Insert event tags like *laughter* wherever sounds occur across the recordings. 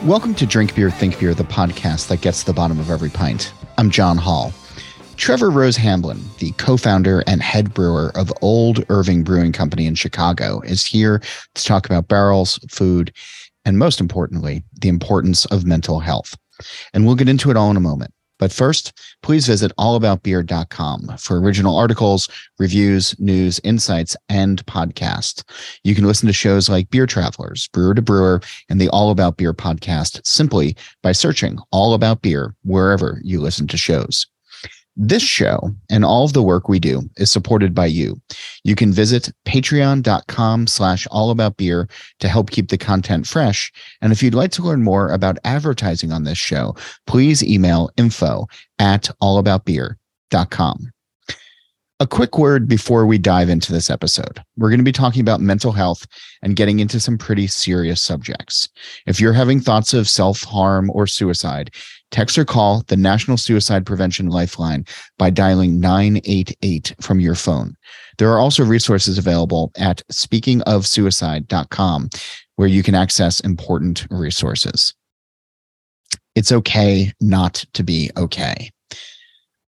Welcome to Drink Beer, Think Beer, the podcast that gets to the bottom of every pint. I'm John Holl. Trevor Rose Hamblin, the co founder and head brewer of Old Irving Brewing Company in Chicago, is here to talk about barrels, food, and most importantly, the importance of mental health. And we'll get into it all in a moment. But first, please visit allaboutbeer.com for original articles, reviews, news, insights, and podcasts. You can listen to shows like Beer Travelers, Brewer to Brewer, and the All About Beer podcast simply by searching All About Beer wherever you listen to shows. This show and all of the work we do is supported by you. You can visit patreon.com slash allaboutbeer to help keep the content fresh. And if you'd like to learn more about advertising on this show, please email info at allaboutbeer.com. A quick word before we dive into this episode. We're going to be talking about mental health and getting into some pretty serious subjects. If you're having thoughts of self harm or suicide, text or call the National Suicide Prevention Lifeline by dialing 988 from your phone. There are also resources available at speakingofsuicide.com where you can access important resources. It's okay not to be okay.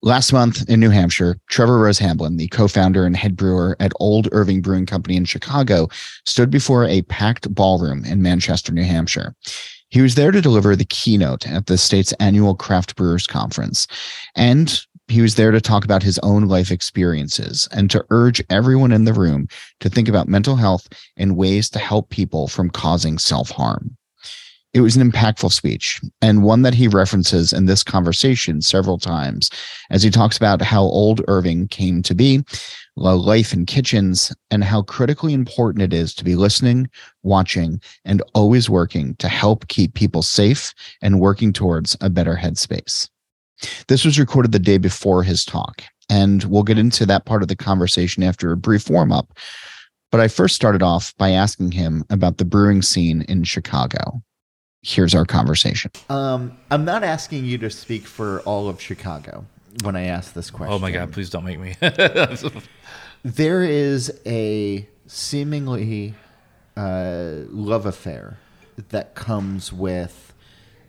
Last month in New Hampshire, Trevor Rose Hamblin, the co-founder and head brewer at Old Irving Brewing Company in Chicago, stood before a packed ballroom in Manchester, New Hampshire. He was there to deliver the keynote at the state's annual craft brewers conference. And he was there to talk about his own life experiences and to urge everyone in the room to think about mental health and ways to help people from causing self-harm. It was an impactful speech and one that he references in this conversation several times as he talks about how old Irving came to be, life in kitchens, and how critically important it is to be listening, watching, and always working to help keep people safe and working towards a better headspace. This was recorded the day before his talk, and we'll get into that part of the conversation after a brief warm up. But I first started off by asking him about the brewing scene in Chicago here's our conversation. Um, I'm not asking you to speak for all of Chicago when I ask this question. Oh my God, please don't make me. *laughs* there is a seemingly uh, love affair that comes with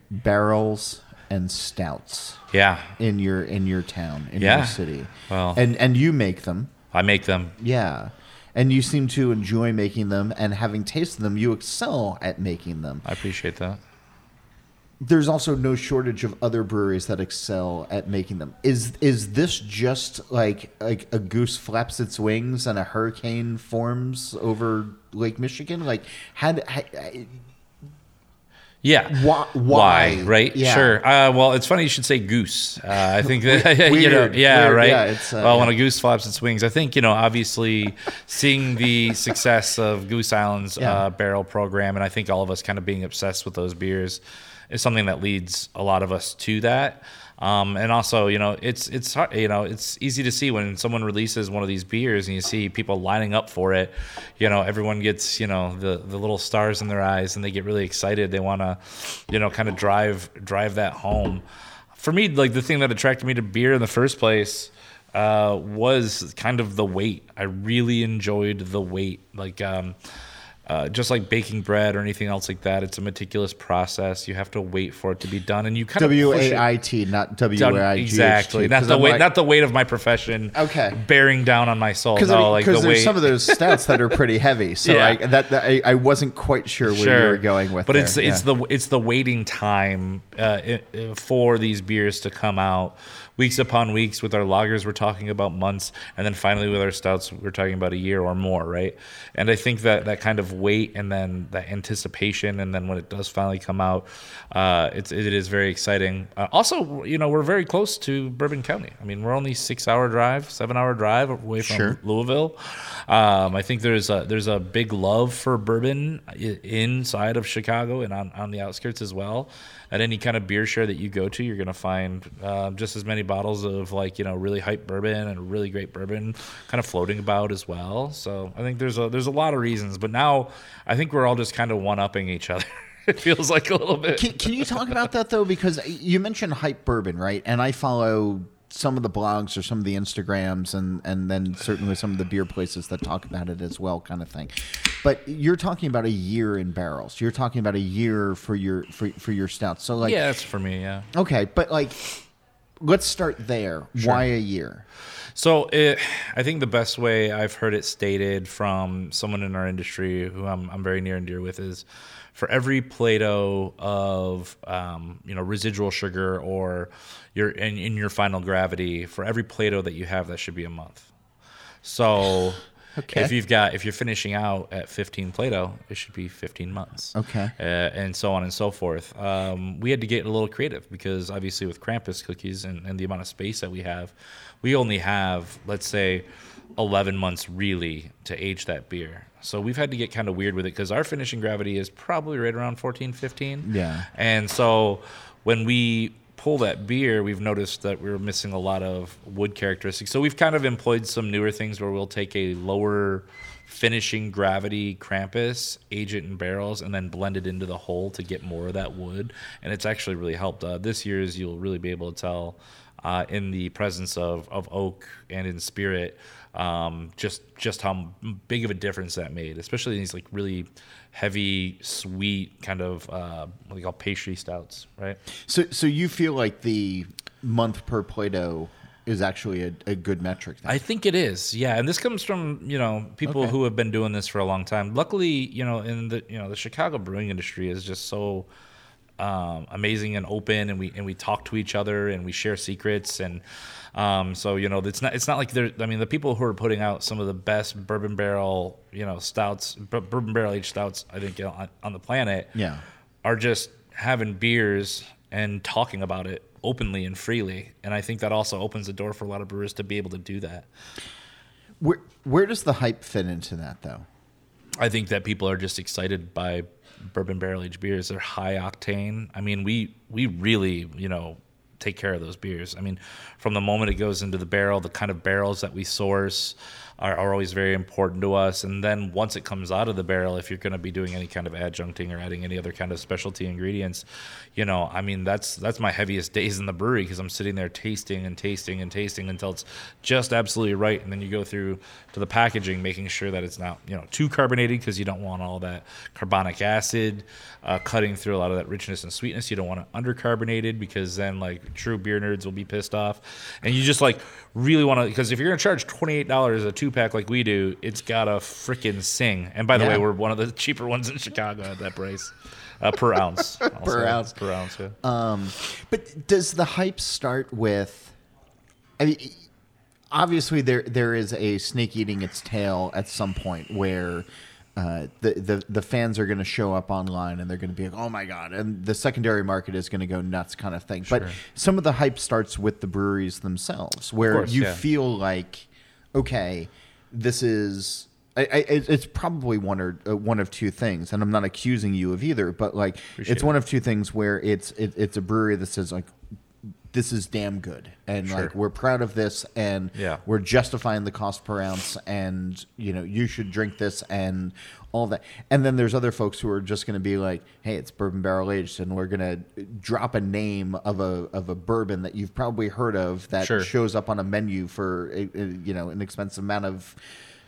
barrels and stouts. Yeah. In your in your town, in yeah. your city. Well. And and you make them. I make them. Yeah and you seem to enjoy making them and having tasted them you excel at making them i appreciate that there's also no shortage of other breweries that excel at making them is is this just like like a goose flaps its wings and a hurricane forms over lake michigan like had, yeah. Why? why right? Yeah. Sure. Uh, well, it's funny you should say goose. Uh, I think that weird, *laughs* you know, yeah, weird, right. Yeah, uh, well, yeah. when a goose flaps its wings, I think you know, obviously, seeing the success of Goose Island's. Uh, barrel program, and I think all of us kind of being obsessed with those beers is something that leads a lot of us to that. Um, and also, you know, it's it's you know it's easy to see when someone releases one of these beers and you see people lining up for it. You know, everyone gets you know the the little stars in their eyes and they get really excited. They want to, you know, kind of drive drive that home. For me, like the thing that attracted me to beer in the first place uh, was kind of the weight. I really enjoyed the weight. Like. Um, uh, just like baking bread or anything else like that, it's a meticulous process. You have to wait for it to be done, and you kind W A I T, not W A I G. Exactly, not the weight, not the weight of my profession. Okay, bearing down on my soul. Because no, like the there's weight. some of those stats that are pretty heavy. *laughs* So yeah. I, that, that I, I, wasn't quite sure where you were going with. But there. it's yeah. it's the it's the waiting time uh, for these beers to come out weeks upon weeks. With our lagers, we're talking about months, and then finally with our stouts, we're talking about a year or more, right? And I think that that kind of wait and then that anticipation, and then when it does finally come out, uh, it's it is very exciting. Uh, also, you know, we're very close to Bourbon County. I mean, we're only six hour drive, seven hour drive away from sure. Louisville. Um, I think there's a there's a big love for bourbon inside of Chicago and on, on the outskirts as well at any kind of beer share that you go to, you're going to find um, just as many bottles of like you know really hype bourbon and really great bourbon kind of floating about as well. So I think there's a there's a lot of reasons, but now I think we're all just kind of one upping each other. *laughs* it feels like a little bit. Can, can you talk about that though? Because you mentioned hype bourbon, right? And I follow some of the blogs or some of the Instagrams and and then certainly some of the beer places that talk about it as well, kind of thing. But you're talking about a year in barrels. You're talking about a year for your for, for your stouts. So like yeah, that's for me. Yeah. okay, but like let's start there. Why a year? So it, I think the best way I've heard it stated from someone in our industry who I'm, I'm very near and dear with is for every Plato of um, you know residual sugar or your in, in your final gravity for every Plato that you have that should be a month. So *sighs* Okay. if you've got if you're finishing out at 15 Plato, it should be 15 months. Okay. Uh, and so on and so forth. Um, we had to get a little creative because obviously with Krampus cookies and, and the amount of space that we have, we only have let's say 11 months really to age that beer. So we've had to get kind of weird with it because our finishing gravity is probably right around 14, 15. Yeah. And so when we pull that beer, we've noticed that we're missing a lot of wood characteristics. So we've kind of employed some newer things where we'll take a lower finishing gravity Krampus, age it in barrels, and then blend it into the whole to get more of that wood. And it's actually really helped. Uh, this year's, you'll really be able to tell uh, in the presence of, of oak and in spirit um, just just how big of a difference that made, especially in these like really heavy, sweet kind of uh, what they call pastry stouts, right? So so you feel like the month per Plato is actually a, a good metric. Then? I think it is, yeah. And this comes from you know people Okay. who have been doing this for a long time. Luckily, you know, in the you know the Chicago brewing industry is just so um, amazing and open, and we and we talk to each other and we share secrets, and um, so you know it's not it's not like there. I mean, the people who are putting out some of the best bourbon barrel you know stouts, bourbon barrel aged stouts, I think on, on the planet, Yeah. are just having beers and talking about it openly and freely, and I think that also opens the door for a lot of brewers to be able to do that. Where where does the hype fit into that though? I think that people are just excited by bourbon barrel aged beers. They're high octane. I mean, we we really you know take care of those beers. I mean, from the moment it goes into the barrel, the kind of barrels that we source are, are always very important to us. And then once it comes out of the barrel, if you're going to be doing any kind of adjuncting or adding any other kind of specialty ingredients, you know, I mean, that's that's my heaviest days in the brewery because I'm sitting there tasting and tasting and tasting until it's just absolutely right. And then you go through to the packaging, making sure that it's not you know too carbonated because you don't want all that carbonic acid uh, cutting through a lot of that richness and sweetness. You don't want it undercarbonated because then like true beer nerds will be pissed off. And you just like really want to because if you're gonna charge twenty eight dollars a two pack like we do, it's gotta freaking sing. And by the Yeah. way, we're one of the *laughs* cheaper ones in Chicago at that price. Uh, per ounce. *laughs* Per ounce. Per ounce, yeah. Um, but does the hype start with? I mean, obviously there there is a snake eating its tail at some point where. Uh, the, the the fans are going to show up online and they're going to be like, oh my god, and the secondary market is going to go nuts, kind of thing. But some of the hype starts with the breweries themselves, where course, you yeah. feel like, okay, this is. I, I, it's probably one or uh, one of two things, and I'm not accusing you of either, but like Appreciate it's one of two things where it's it, it's a brewery that says like this is damn good and like we're proud of this and Yeah. we're justifying the cost per ounce and you know you should drink this and all that and then there's other folks who are just going to be like hey it's bourbon barrel aged and we're going to drop a name of a of a bourbon that you've probably heard of that Sure. shows up on a menu for a, a, you know an expensive amount of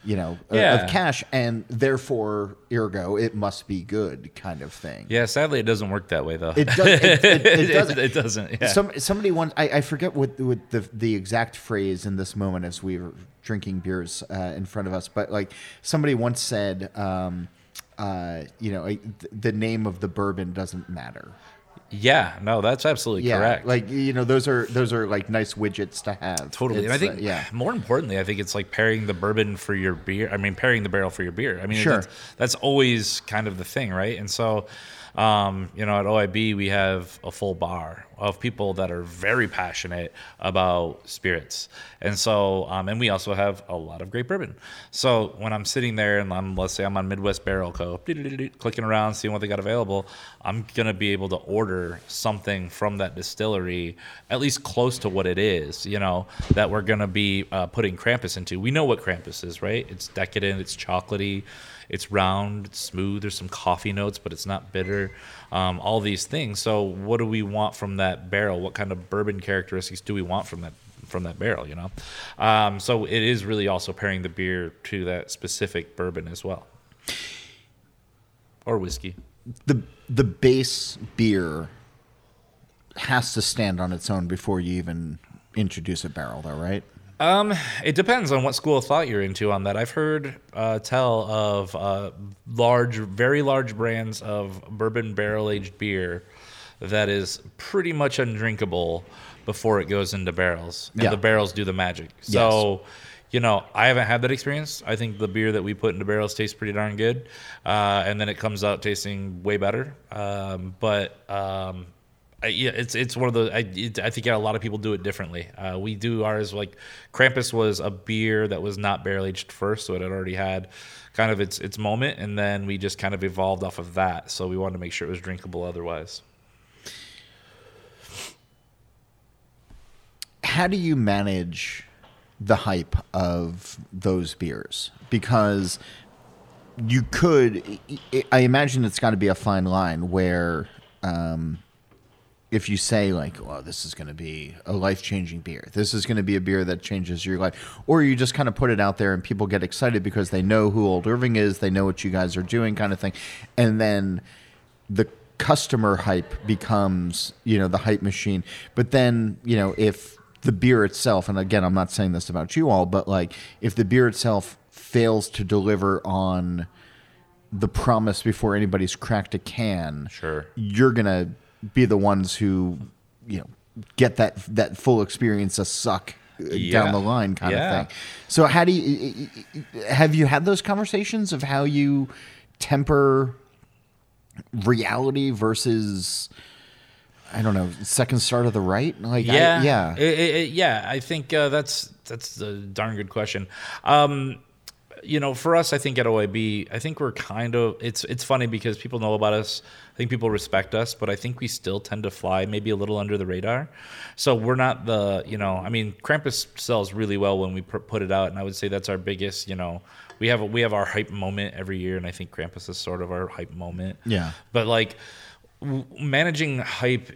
you know of- Yeah. of cash and therefore ergo it must be good kind of thing Yeah, sadly, it doesn't work that way though. it, does, it, it, it *laughs* doesn't. it doesn't. Yeah. Some somebody once I, I forget what what the the exact phrase in this moment as we were drinking beers uh, in front of us, but like somebody once said, um, uh, you know, the name of the bourbon doesn't matter. Yeah, no, that's absolutely Yeah, correct. like you know, those are those are like nice widgets to have. Totally. And I think, uh, yeah, more importantly, I think it's like pairing the bourbon for your beer. I mean, pairing the barrel for your beer. I mean, Sure. that's, that's always kind of the thing, right? And so, um, you know, at OIB, we have a full bar of people that are very passionate about spirits. And so, um, and we also have a lot of great bourbon. So when I'm sitting there and I'm, let's say I'm on Midwest Barrel Co., clicking around, seeing what they got available, I'm going to be able to order something from that distillery, at least close to what it is, you know, that we're going to be uh, putting Krampus into. We know what Krampus is, right? It's decadent, it's chocolatey, it's round, it's smooth. There's some coffee notes, but it's not bitter. Um, all these things. So, what do we want from that barrel? What kind of bourbon characteristics do we want from that from that barrel, you know. Um, so it is really also pairing the beer to that specific bourbon as well, or whiskey. the the base beer has to stand on its own before you even introduce a barrel, though, right? Um, it depends on what school of thought you're into on that. I've heard uh, tell of uh, large, very large brands of bourbon barrel aged beer that is pretty much undrinkable before it goes into barrels, and Yeah. the barrels do the magic. So. You know, I haven't had that experience. I think the beer that we put into barrels tastes pretty darn good, uh, and then it comes out tasting way better. Um, but um, Yeah, it's it's one of the. I, it, I think a lot of people do it differently. Uh, we do ours like Krampus was a beer that was not barrel aged first, so it had already had kind of its its moment, and then we just kind of evolved off of that. So we wanted to make sure it was drinkable otherwise. How do you manage the hype of those beers? Because you could, I imagine it's got to be a fine line where, um, if you say like, "Well, this is going to be a life-changing beer. This is going to be a beer that changes your life," or you just kind of put it out there and people get excited because they know who Old Irving is, they know what you guys are doing, kind of thing, and then the customer hype becomes, you know, the hype machine. But then, you know, if the beer itself, and again, I'm not saying this about you all, but like if the beer itself fails to deliver on the promise before anybody's cracked a can, Sure. you're gonna be the ones who, you know, get that that full experience of suck Yeah. down the line kind Yeah. of thing. So how do you have you had those conversations of how you temper reality versus I don't know second start of the right like I- Yeah, yeah It- it- it- yeah. I think uh, that's that's a darn good question. Um, you know, for us, I think at OIB, I think we're kind of it's it's funny because people know about us. I think people respect us, but I think we still tend to fly maybe a little under the radar. So we're not the you know, I mean, Krampus sells really well when we put it out, and I would say that's our biggest. You know, we have we have our hype moment every year, and I think Krampus is sort of our hype moment. Yeah. but like managing hype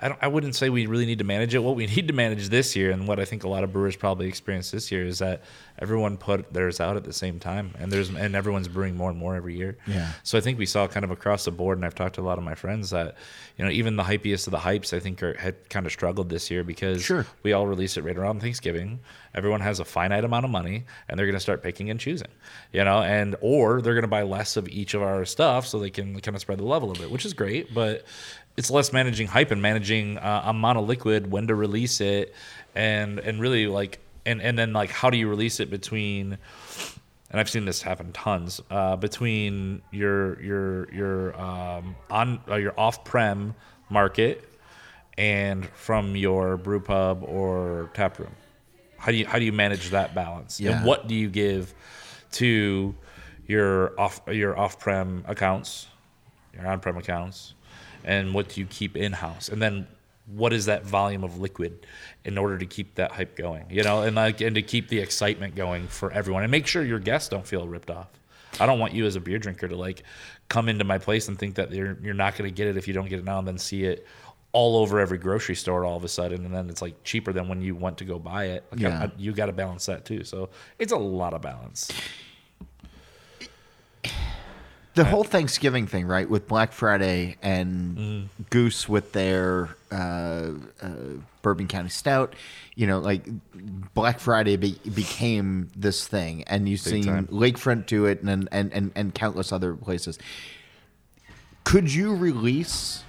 I, don't, I wouldn't say we really need to manage it what we *laughs* need to manage this year and what i think a lot of brewers probably experienced this year is that everyone put theirs out at the same time and there's and everyone's brewing more and more every year Yeah. so i think we saw kind of across the board and i've talked to a lot of my friends that you know even the hypiest of the hypes i think are, had kind of struggled this year because Sure. we all release it right around Thanksgiving. Everyone has a finite amount of money, and they're going to start picking and choosing, you know, and or they're going to buy less of each of our stuff so they can kind of spread the love a little bit, which is great. But it's less managing hype and managing uh, amount of liquid, when to release it, and and really like and and then like how do you release it between and I've seen this happen tons uh, between your your your um, on uh, your off prem market and from your brew pub or tap room. How do you how do you manage that balance? Yeah. And what do you give to your off your off prem accounts, your on prem accounts, and what do you keep in house? And then what is that volume of liquid in order to keep that hype going? You know, and like and to keep the excitement going for everyone and make sure your guests don't feel ripped off. I don't want you as a beer drinker to like come into my place and think that you're you're not going to get it if you don't get it now and then see it all over every grocery store all of a sudden and then it's like cheaper than when you went to go buy it. Like, Yeah. I- I- you got to balance that too. So it's a lot of balance. the whole Thanksgiving thing, right, with Black Friday and Mm-hmm. Goose with their uh, uh, Bourbon County Stout, you know, like Black Friday be- became this thing, and you've seen time. Lakefront do it, and, and and and countless other places. Could you release?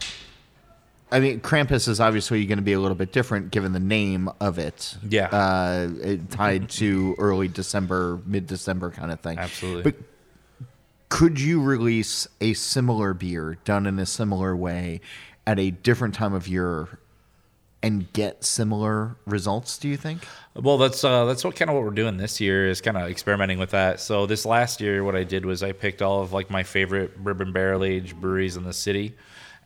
I mean, Krampus is obviously going to be a little bit different given the name of it. Yeah. uh, it tied to early December, mid December kind of thing. Absolutely. But could you release a similar beer done in a similar way at a different time of year and get similar results do you think Well, that's uh, that's what kind of what we're doing this year is kind of experimenting with that. So this last year, what I did was I picked all of like my favorite bourbon barrel aged breweries in the city,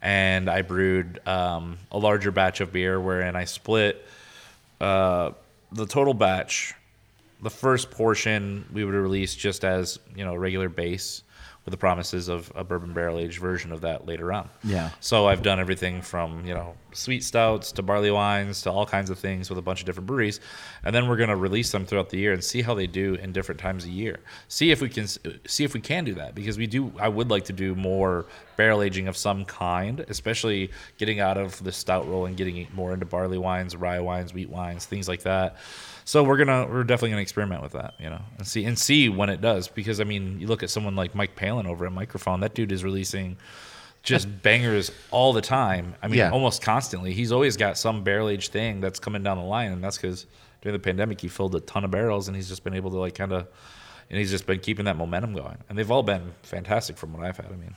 and I brewed um, a larger batch of beer, wherein I split uh, the total batch. The first portion we would release just as you know regular base, with the promises of a bourbon barrel aged version of that later on. Yeah. So I've done everything from you know sweet stouts to barley wines to all kinds of things with a bunch of different breweries, and then we're going to release them throughout the year and see how they do in different times of year. See if we can see if we can do that because we do. I would like to do more barrel aging of some kind, especially getting out of the stout roll and getting more into barley wines, rye wines, wheat wines, things like that. So we're gonna we're definitely gonna experiment with that, you know, and see and see when it does. Because I mean, you look at someone like Mike Palin over at Mikerphone. That dude is releasing just bangers all the time. I mean, Yeah. almost constantly. He's always got some barrel aged thing that's coming down the line, and that's because during the pandemic he filled a ton of barrels, and he's just been able to like kind of, and he's just been keeping that momentum going. And they've all been fantastic from what I've had. I mean,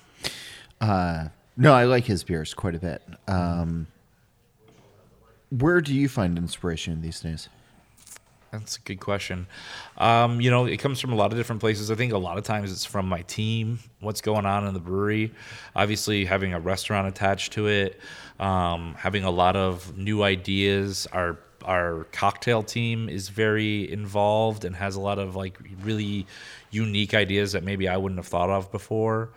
Uh, no, I like his beers quite a bit. Um, where do you find inspiration these days? That's a good question. Um, you know, it comes from a lot of different places. I think a lot of times it's from my team, what's going on in the brewery. Obviously, having a restaurant attached to it, um, having a lot of new ideas. Our our cocktail team is very involved and has a lot of like really unique ideas that maybe I wouldn't have thought of before.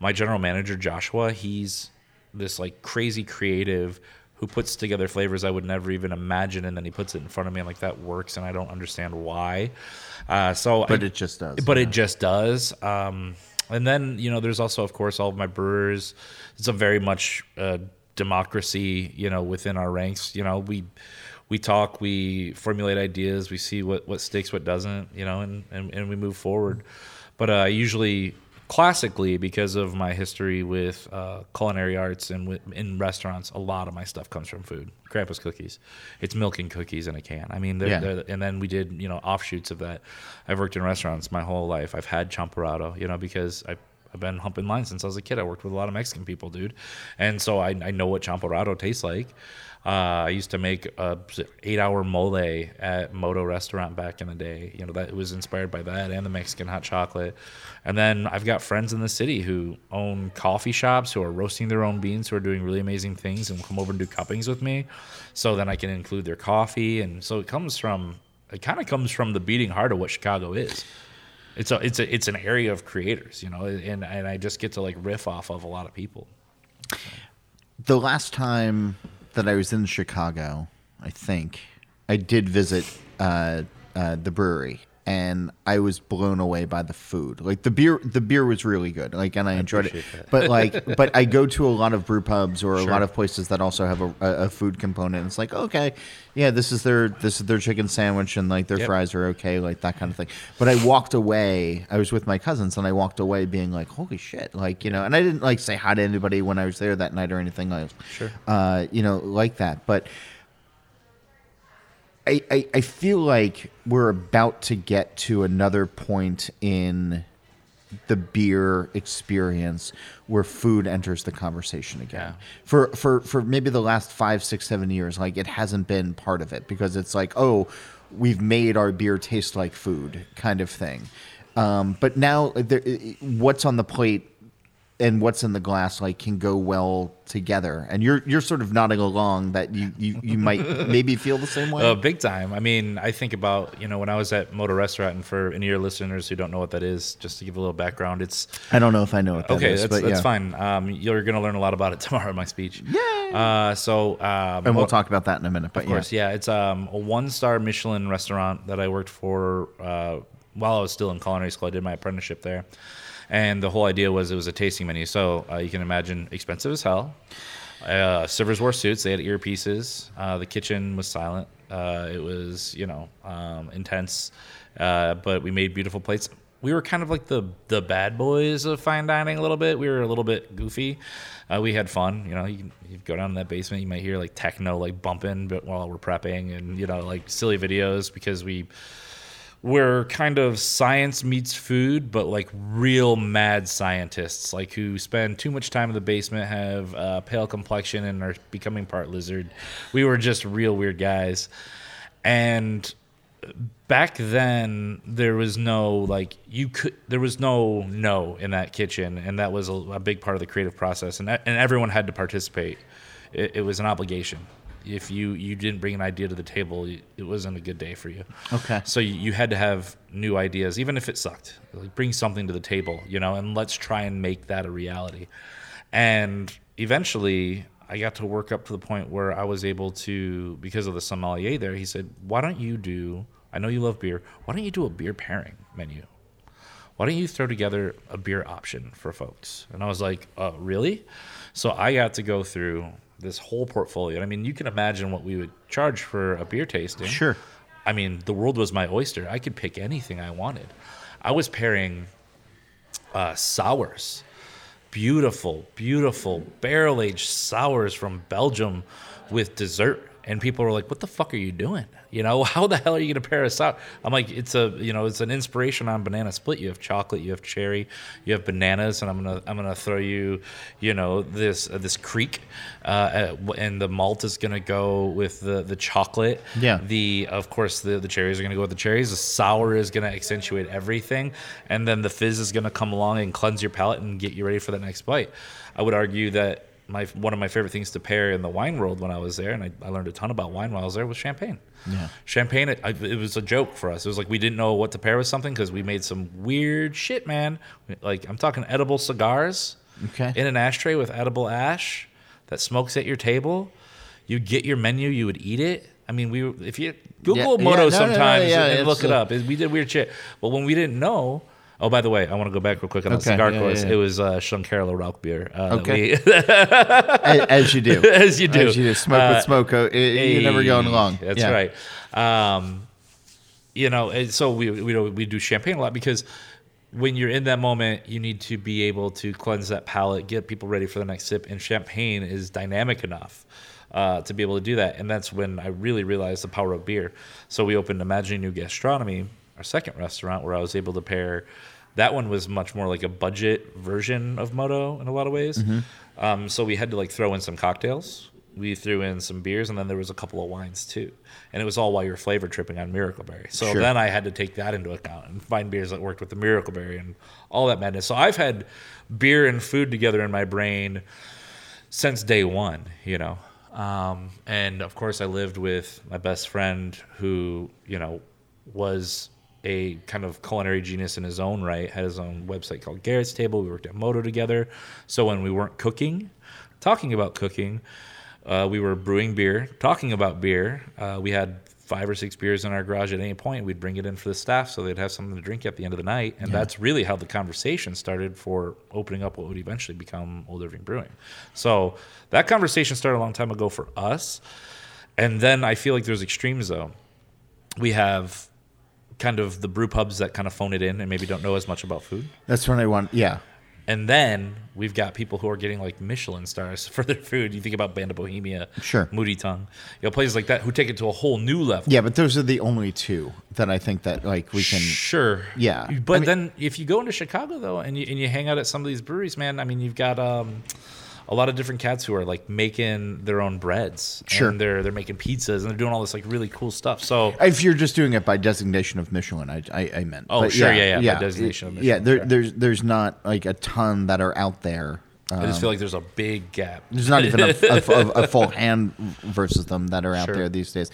My general manager Joshua, he's this like crazy creative who puts together flavors I would never even imagine, and then he puts it in front of me. I'm like, that works, and I don't understand why. Uh, so, But I- it just does. but it just does. Um, and then you know, there's also, of course, all of my brewers. It's a very much uh, democracy, you know, within our ranks. You know, we we talk, we formulate ideas, we see what what sticks, what doesn't, you know, and and, and we move forward. But uh, usually. Classically, because of my history with uh, culinary arts and with, in restaurants, a lot of my stuff comes from food. Krampus cookies, it's milk and cookies in a can. I mean, they're, Yeah. they're and then we did you know offshoots of that. I've worked in restaurants my whole life. I've had champurrado, you know, because I. I've been humping lines since I was a kid. I worked with a lot of Mexican people, dude, and so I, I know what champurrado tastes like. Uh, I used to make a eight-hour mole at Moto Restaurant back in the day. You know that it was inspired by that and the Mexican hot chocolate. And then I've got friends in the city who own coffee shops who are roasting their own beans, who are doing really amazing things, and come over and do cuppings with me. So then I can include their coffee, and so it comes from it kind of comes from the beating heart of what Chicago is. It's a it's a it's an area of creators, you know, and and I just get to like riff off of a lot of people. the last time that I was in Chicago, I think I did visit uh, uh, the brewery, and I was blown away by the food. Like the beer, the beer was really good. Like, and I, enjoyed it. that. But like, *laughs* but I go to a lot of brew pubs or a lot of places that also have a, a, a food component. It's like, okay, yeah, this is their this is their chicken sandwich, and like their Yep. fries are okay, like that kind of thing. But I walked away. I was with my cousins, and I walked away being like, holy shit, like you know. And I didn't like say hi to anybody when I was there that night or anything like, Sure. uh, you know, like that. But I, I, I feel like we're about to get to another point in the beer experience where food enters the conversation again. Yeah. For for for maybe the last five, six, seven years, like it hasn't been part of it because it's like, oh, we've made our beer taste like food, kind of thing. Um, but now, there, what's on the plate and what's in the glass like can go well together. And you're you're sort of nodding along that you you, you might *laughs* maybe feel the same way. Uh, big time. I mean, I think about you know when I was at Moto Restaurant, and for any of your listeners who don't know what that is, just to give a little background, it's I don't know if I know what that okay. is, that's but that's yeah. fine. Um, you're going to learn a lot about it *laughs* tomorrow in my speech. Yeah. Uh, so um, And we'll talk about that in a minute. But Of course, yeah. It's um, a one star Michelin restaurant that I worked for uh, while I was still in culinary school. I did my apprenticeship there. And the whole idea was it was a tasting menu. So uh, you can imagine expensive as hell. Uh, servers wore suits, they had earpieces. Uh, the kitchen was silent. Uh, it was, you know, um, intense. Uh, but we made beautiful plates. We were kind of like the the bad boys of fine dining a little bit. We were a little bit goofy. Uh, we had fun. You know, you, you go down in that basement, you might hear like techno like bumping, but while we're prepping, and you know, like silly videos because we we're kind of science meets food, but like real mad scientists, like who spend too much time in the basement, have pale complexion, and are becoming part lizard. We were just real weird guys, and back then there was no like you could there was no no in that kitchen, and that was a, a big part of the creative process, and and everyone had to participate. It, it was an obligation. If you you didn't bring an idea to the table, it wasn't a good day for you. Okay. So you, you had to have new ideas, even if it sucked. Like bring something to the table, you know, and let's try and make that a reality. And eventually, I got to work up to the point where I was able to, because of the sommelier there, he said, "Why don't you do? I know you love beer. Why don't you do a beer pairing menu? Why don't you throw together a beer option for folks?" And I was like, uh, "Really?" So I got to go through this whole portfolio. I mean, you can imagine what we would charge for a beer tasting. Sure. I mean, the world was my oyster. I could pick anything I wanted. I was pairing uh, sours, beautiful, beautiful barrel aged sours from Belgium with dessert. And people were like, "What the fuck are you doing? You know, *laughs* how the hell are you gonna pair a sour?" I'm like, "It's a, you know, it's an inspiration on banana split. You have chocolate, you have cherry, you have bananas, and I'm gonna, I'm gonna throw you, you know, this, uh, this kriek, uh, and the malt is gonna go with the, the chocolate. Yeah. The, of course, the, the cherries are gonna go with the cherries. The sour is gonna accentuate everything, and then the fizz is gonna come along and cleanse your palate and get you ready for that next bite. I would argue that my one of my favorite things to pair in the wine world when I was there, and I, I learned a ton about wine while I was there, was champagne. Yeah. Champagne, it, it was a joke for us. It was like we didn't know what to pair with something because we made some weird shit, man. Like I'm talking edible cigars Okay. in an ashtray with edible ash that smokes at your table. You get your menu, you would eat it. I mean, we were- if you Google Yeah, Moto yeah, no, no, no, sometimes yeah, and look it up, we did weird shit. But when we didn't know. Oh, by the way, I want to go back real quick on the Okay, cigar yeah, course. yeah. It was uh, Schlenkerla Rauchbier. Uh, that Okay. we- as, *laughs* *laughs* as you do. As you do. As you do. Smoke Uh, with smoke. uh, You're never going Hey, wrong. That's Yeah. right. Um, you know, and so we we do, we do champagne a lot because when you're in that moment, you need to be able to cleanse that palate, get people ready for the next sip, and champagne is dynamic enough. Uh, to be able to do that, and that's when I really realized the power of beer. So we opened Imagining New Gastronomy, our second restaurant, where I was able to pair. That one was much more like a budget version of Moto in a lot of ways. Um, so we had to like throw in some cocktails. We threw in some beers, and then there was a couple of wines too. And it was all while you're flavor tripping on Miracle Berry. So Sure. then I had to take that into account and find beers that worked with the Miracle Berry and all that madness. So I've had beer and food together in my brain since day one, you know. Um, and of course, I lived with my best friend who, you know, was a kind of culinary genius in his own right, had his own website called Garrett's Table. We worked at Moto together. So when we weren't cooking, talking about cooking, uh, we were brewing beer, talking about beer. Uh, we had five or six beers in our garage at any point. We'd bring it in for the staff so they'd have something to drink at the end of the night. And that's really how the conversation started for opening up what would eventually become Old Irving Brewing. So that conversation started a long time ago for us. And then I feel like there's extremes though. We have kind of the brew pubs that kind of phone it in and maybe don't know as much about food. That's when I want. Yeah. And then we've got people who are getting like Michelin stars *laughs* for their food. You think about Band of Bohemia, Sure. Moody Tongue, you know, places like that who take it to a whole new level. Yeah, but those are the only two that I think that like we can. Sure. Yeah. But I mean- then if you go into Chicago though and you and you hang out at some of these breweries, man, I mean you've got um a lot of different cats who are like making their own breads. Sure. And they're they're making pizzas and they're doing all this like really cool stuff. So If you're just doing it by designation of Michelin, I I, I meant. Oh, But sure, yeah, yeah, by designation of Yeah, Michelin, there, sure. there's there's not like a ton that are out there. Uh, I just feel like there's a big gap. There's not even a, a, a, a full *laughs* hand versus them that are out Sure. there these days.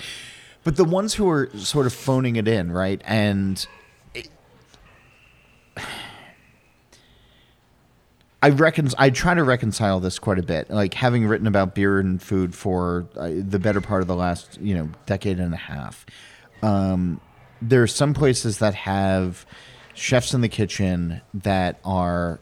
But the ones who are sort of phoning it in, right? And I reckon I try to reconcile this quite a bit. Like having written about beer and food for uh, the better part of the last, you know, decade and a half. Um, there are some places that have chefs in the kitchen that are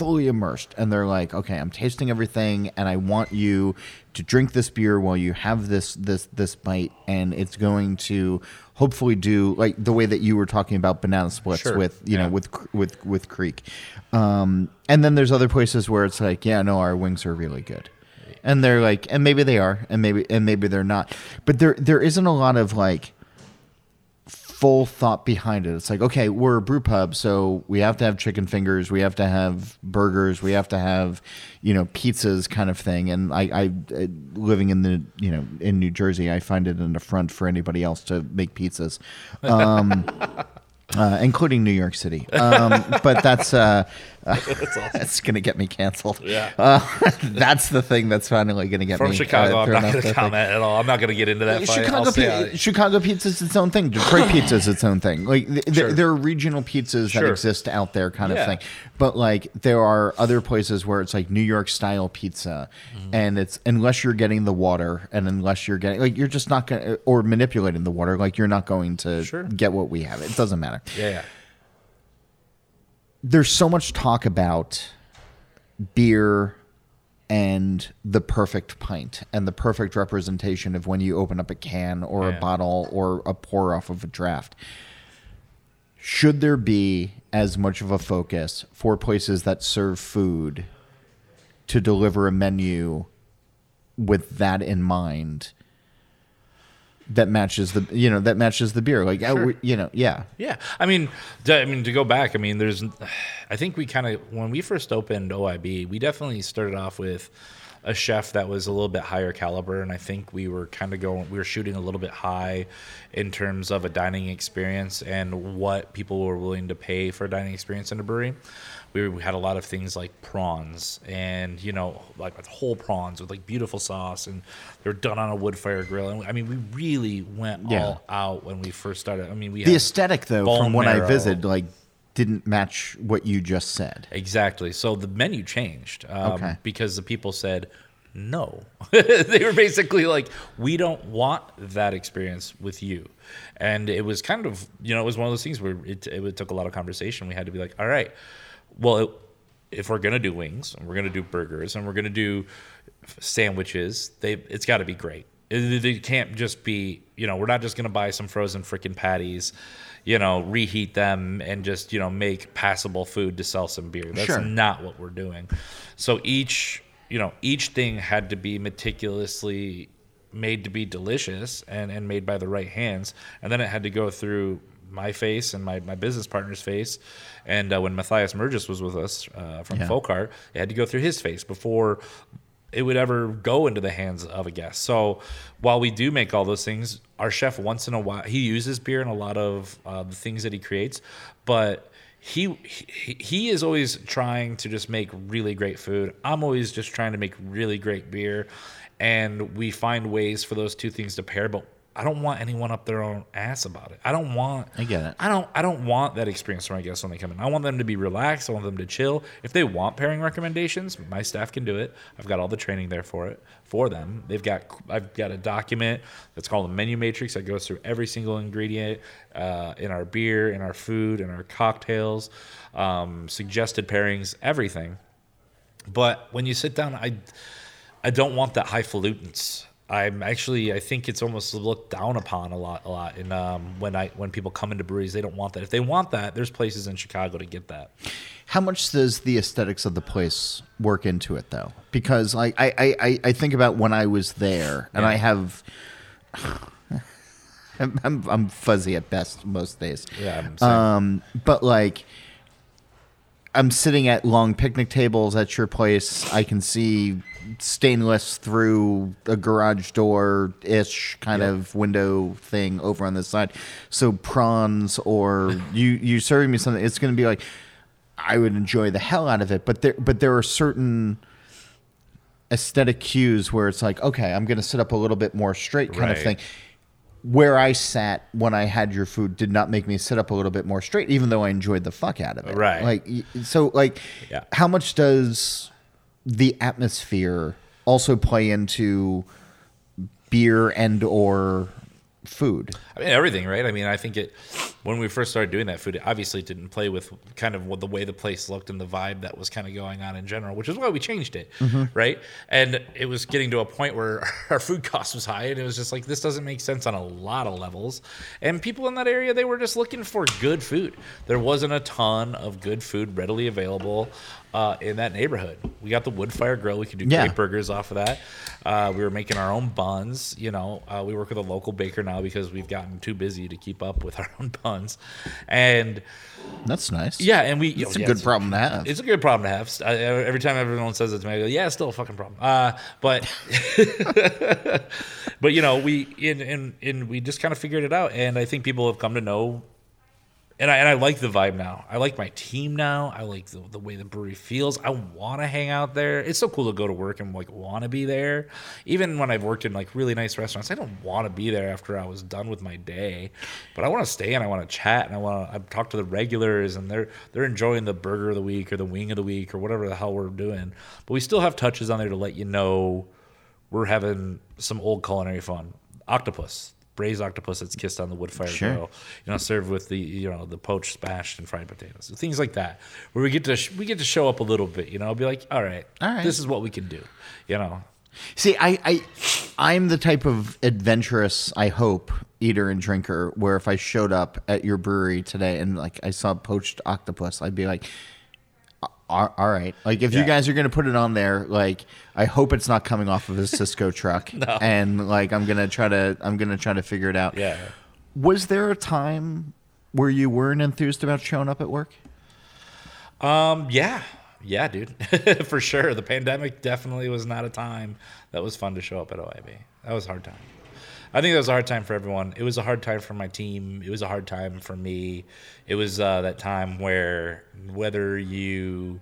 fully immersed and they're like okay i'm tasting everything and i want you to drink this beer while you have this this this bite and it's going to hopefully do like the way that you were talking about banana splits Sure. with you Yeah. know with with with kriek um and then there's other places where it's like yeah no our wings are really good and they're like and maybe they are and maybe and maybe they're not but there there isn't a lot of like full thought behind it. It's like, okay, we're a brew pub, so we have to have chicken fingers, we have to have burgers, we have to have, you know, pizzas kind of thing. And I, I uh, living in the, you know, in New Jersey, I find it an affront for anybody else to make pizzas. Um, *laughs* uh, including New York City. Um, but that's uh, *laughs* That's gonna get me canceled. Yeah. uh, *laughs* that's the thing that's finally gonna get From me. Chicago, uh, I'm not going to the thing. comment at all. I'm not going to get into that. Chicago, pi- Chicago pizza is its own thing. Detroit pizza is its own thing. Like th- Sure. there, there are regional pizzas that exist out there, kind Yeah. of thing. But like there are other places where it's like New York style pizza, Mm-hmm. and it's unless you're getting the water, and unless you're getting like you're just not going to or manipulating the water, like you're not going to Sure. get what we have. It doesn't matter. yeah, yeah. There's so much talk about beer and the perfect pint and the perfect representation of when you open up a can or Yeah. a bottle or a pour off of a draft. Should there be as much of a focus for places that serve food to deliver a menu with that in mind that matches the you know that matches the beer like Sure. you know yeah Yeah, I mean, I mean to go back. I mean, there's, I think we kind of when we first opened OIB, we definitely started off with a chef that was a little bit higher caliber, and I think we were kind of going, we were shooting a little bit high in terms of a dining experience and what people were willing to pay for a dining experience in a brewery. We, we had a lot of things like prawns and you know like whole prawns with like beautiful sauce and they're done on a wood fire grill and I mean we really went Yeah. all out when we first started I mean we the aesthetic though from when i visited like didn't match what you just said Exactly. So the menu changed um, Okay. because the people said no. *laughs* they were basically like, we don't want that experience with you. And it was kind of, you know, it was one of those things where it, it took a lot of conversation. We had to be like, all right, well, it, if we're going to do wings and we're going to do burgers and we're going to do sandwiches, they it's got to be great. It, it can't just be, you know, we're not just going to buy some frozen freaking patties, you know, reheat them and just, you know, make passable food to sell some beer. That's Sure. not what we're doing. So each, you know, each thing had to be meticulously made to be delicious and, and made by the right hands. And then it had to go through my face and my, my business partner's face. And uh, when Matthias Merges was with us uh, from Yeah. Folk Art, it had to go through his face before it would ever go into the hands of a guest. So while we do make all those things, our chef once in a while he uses beer in a lot of uh, the things that he creates, but he, he he is always trying to just make really great food. I'm always just trying to make really great beer, and we find ways for those two things to pair. But I don't want anyone up their own ass about it. I don't want. I get it. I don't. I don't want that experience for my guests when they come in. I want them to be relaxed. I want them to chill. If they want pairing recommendations, my staff can do it. I've got all the training there for it for them. They've got. I've got a document that's called a menu matrix that goes through every single ingredient uh, in our beer, in our food, in our cocktails, um, suggested pairings, everything. But when you sit down, I I don't want that highfalutins. I'm actually I think it's almost looked down upon a lot a lot. And um, when I when people come into breweries, they don't want that. If they want that, there's places in Chicago to get that. How much does the aesthetics of the place work into it, though? Because like I, I, I, I think about when I was there, and Yeah. I have, *sighs* I'm, I'm, I'm fuzzy at best most days. Yeah, I'm. Um, but like, I'm sitting at long picnic tables at your place. I can see stainless through a garage door ish kind Yep. of window thing over on this side. So prawns or *laughs* you you serving me something, it's going to be like I would enjoy the hell out of it. But there but there are certain aesthetic cues where it's like okay, I'm going to sit up a little bit more straight kind of thing where I sat when I had your food did not make me sit up a little bit more straight, even though I enjoyed the fuck out of it. Right. Like, so, like, Yeah. how much does the atmosphere also play into beer and or food? I mean everything, right? I mean, I think it when we first started doing that food, it obviously didn't play with kind of what the way the place looked and the vibe that was kind of going on in general, which is why we changed it, mm-hmm. right? And it was getting to a point where *laughs* our food cost was high, and it was just like this doesn't make sense on a lot of levels. And people in that area, they were just looking for good food. There wasn't a ton of good food readily available uh, in that neighborhood. We got the wood fire grill; we could do Yeah. great burgers off of that. Uh, we were making our own buns. You know, uh, we work with a local baker now because we've gotten too busy to keep up with *laughs* our own buns. And That's nice. yeah, and we It's yeah, a good problem to have. It's a good problem to have. I, every time everyone says it to me, I go, "Yeah, it's still a fucking problem." Uh, but *laughs* but you know, we in in in we just kind of figured it out, and I think people have come to know and I and I like the vibe now. I like my team now. I like the, the way the brewery feels. I want to hang out there. It's so cool to go to work and like want to be there. Even when I've worked in like really nice restaurants, I don't want to be there after I was done with my day, but I want to stay and I want to chat and I want to talk to the regulars and they're they're enjoying the burger of the week or the wing of the week or whatever the hell we're doing. But we still have touches on there to let you know we're having some old culinary fun. Octopus, braised octopus that's kissed on the wood fire Sure. grill, you know, served with the you know the poached, spashed, and fried potatoes, things like that, where we get to sh- we get to show up a little bit, you know, be like, all right, All right. this is what we can do, you know. See, I, I, I'm the type of adventurous, I hope, eater and drinker. Where if I showed up at your brewery today and like I saw poached octopus, I'd be like, all right. Like if you guys are gonna put it on there, like I hope it's not coming off of a Sysco *laughs* truck, and like I'm gonna try to, I'm gonna try to figure it out. Yeah. Was there a time where you weren't enthused about showing up at work? Um, yeah, yeah, dude, *laughs* for sure. The pandemic definitely was not a time that was fun to show up at OIB. That was a hard time. I think that was a hard time for everyone. It was a hard time for my team. It was a hard time for me. It was uh, that time where whether you,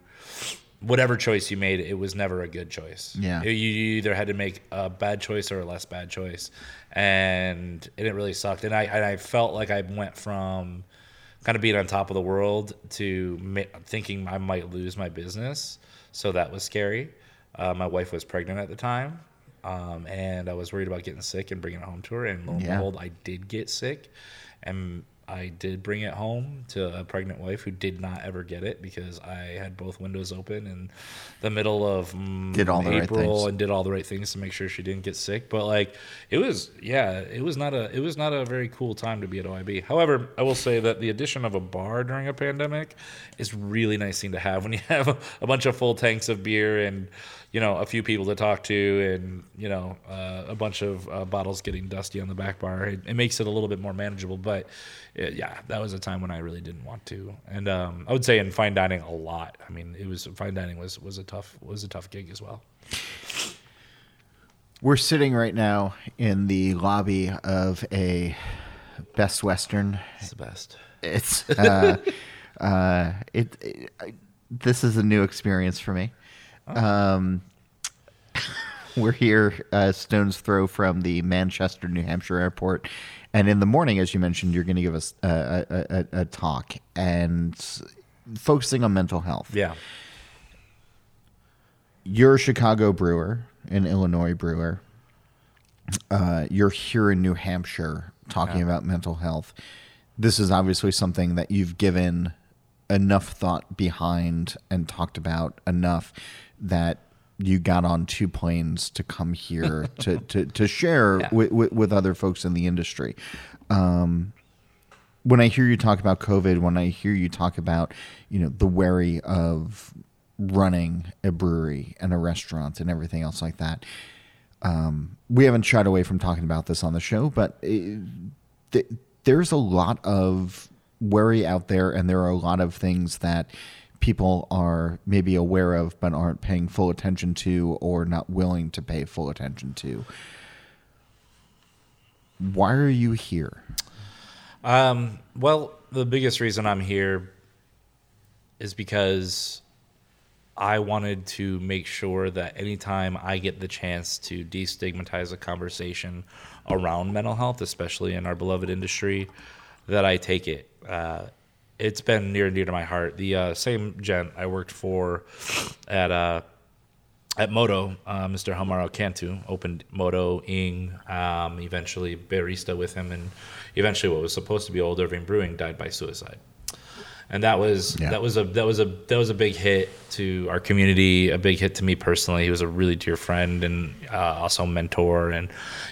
whatever choice you made, it was never a good choice. Yeah. You, you either had to make a bad choice or a less bad choice, and it, it really sucked. And I and I felt like I went from kind of being on top of the world to ma- thinking I might lose my business. So that was scary. Uh, my wife was pregnant at the time, um, and I was worried about getting sick and bringing it home to her. And lo and Yeah. behold, I did get sick, and I did bring it home to a pregnant wife who did not ever get it because I had both windows open in the middle of mm, Did all the right April things. and did all the right things to make sure she didn't get sick. But like, it was yeah, it was not a it was not a very cool time to be at OIB. However, I will say that the addition of a bar during a pandemic is really nice thing to have when you *laughs* have a bunch of full tanks of beer and you know a few people to talk to and you know uh, a bunch of uh, bottles getting dusty on the back bar. It, it makes it a little bit more manageable. But uh, yeah, that was a time when I really didn't want to. And um, I would say in fine dining a lot. I mean, it was fine dining was was a tough was a tough gig as well. We're sitting right now in the lobby of a Best Western. It's the best. It's uh, *laughs* uh, it, it- I- This is a new experience for me. Um, we're here, uh, stone's throw from the Manchester, New Hampshire airport, and in the morning, as you mentioned, you're going to give us a, a, a, a talk and focusing on mental health. Yeah. you're a Chicago brewer, an Illinois brewer. Uh, you're here in New Hampshire talking about mental health. This is obviously something that you've given enough thought behind and talked about enough that you got on two planes to come here *laughs* to, to, to share Yeah. with, with, with other folks in the industry. Um, when I hear you talk about COVID, when I hear you talk about, you know, the worry of running a brewery and a restaurant and everything else like that, um, we haven't shied away from talking about this on the show, but it, th- there's a lot of worry out there, and there are a lot of things that people are maybe aware of but aren't paying full attention to or not willing to pay full attention to. Why are you here? Um, well, the biggest reason I'm here is because I wanted to make sure that anytime I get the chance to destigmatize a conversation around mental health, especially in our beloved industry, that I take it. Uh, it's been near and dear to my heart. The uh, same gent I worked for at uh, at Moto, uh, Mr. Homaro Cantu opened Moto Ing, um, eventually Berrista with him, and eventually what was supposed to be Old Irving Brewing died by suicide. And that was Yeah. that was a that was a that was a big hit to our community, a big hit to me personally. He was a really dear friend and uh, also mentor, and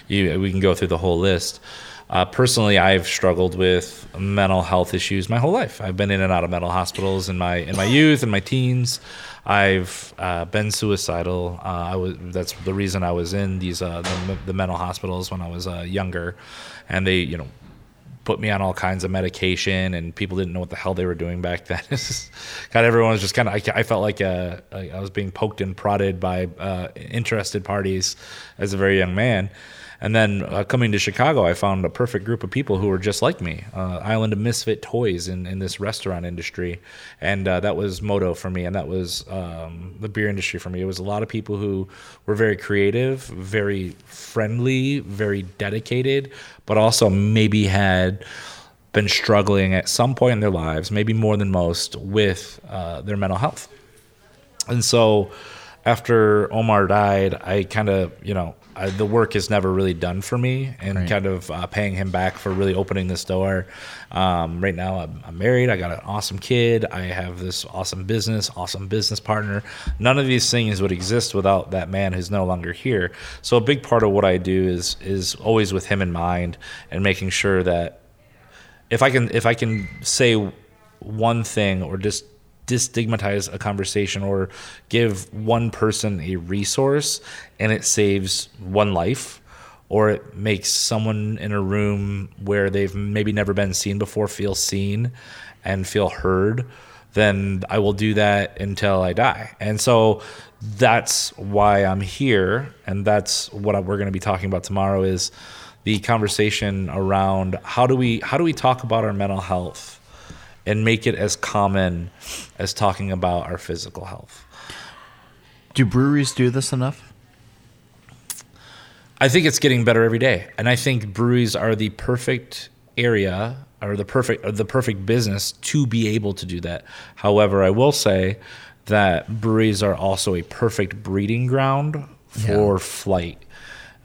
you, we can go through the whole list. Uh, personally, I've struggled with mental health issues my whole life. I've been in and out of mental hospitals in my in my youth and my teens. I've uh, been suicidal. Uh, I was that's the reason I was in these uh, the, the mental hospitals when I was uh, younger, and they you know put me on all kinds of medication, and people didn't know what the hell they were doing back *laughs* then. God, everyone was just kind of. I, I felt like uh, I was being poked and prodded by uh, interested parties as a very young man, And then uh, coming to Chicago, I found a perfect group of people who were just like me. Uh, Island of Misfit Toys in, in this restaurant industry. And uh, that was Moto for me. And that was um, the beer industry for me. It was a lot of people who were very creative, very friendly, very dedicated, but also maybe had been struggling at some point in their lives, maybe more than most, with uh, their mental health. And so after Omar died, I kind of, you know, I, the work is never really done for me and Right. kind of uh, paying him back for really opening this door. Um, right now, I'm, I'm married. I got an awesome kid. I have this awesome business, awesome business partner. None of these things would exist without that man who's no longer here. So a big part of what I do is is always with him in mind and making sure that if I can if I can say one thing or just destigmatize a conversation or give one person a resource and it saves one life or it makes someone in a room where they've maybe never been seen before feel seen and feel heard then I will do that until I die. And so that's why I'm here and that's what we're going to be talking about tomorrow is the conversation around how do we how do we talk about our mental health and make it as common as talking about our physical health. Do breweries do this enough? I think it's getting better every day, and I think breweries are the perfect area or the perfect or the perfect business to be able to do that. However, I will say that breweries are also a perfect breeding ground for flight.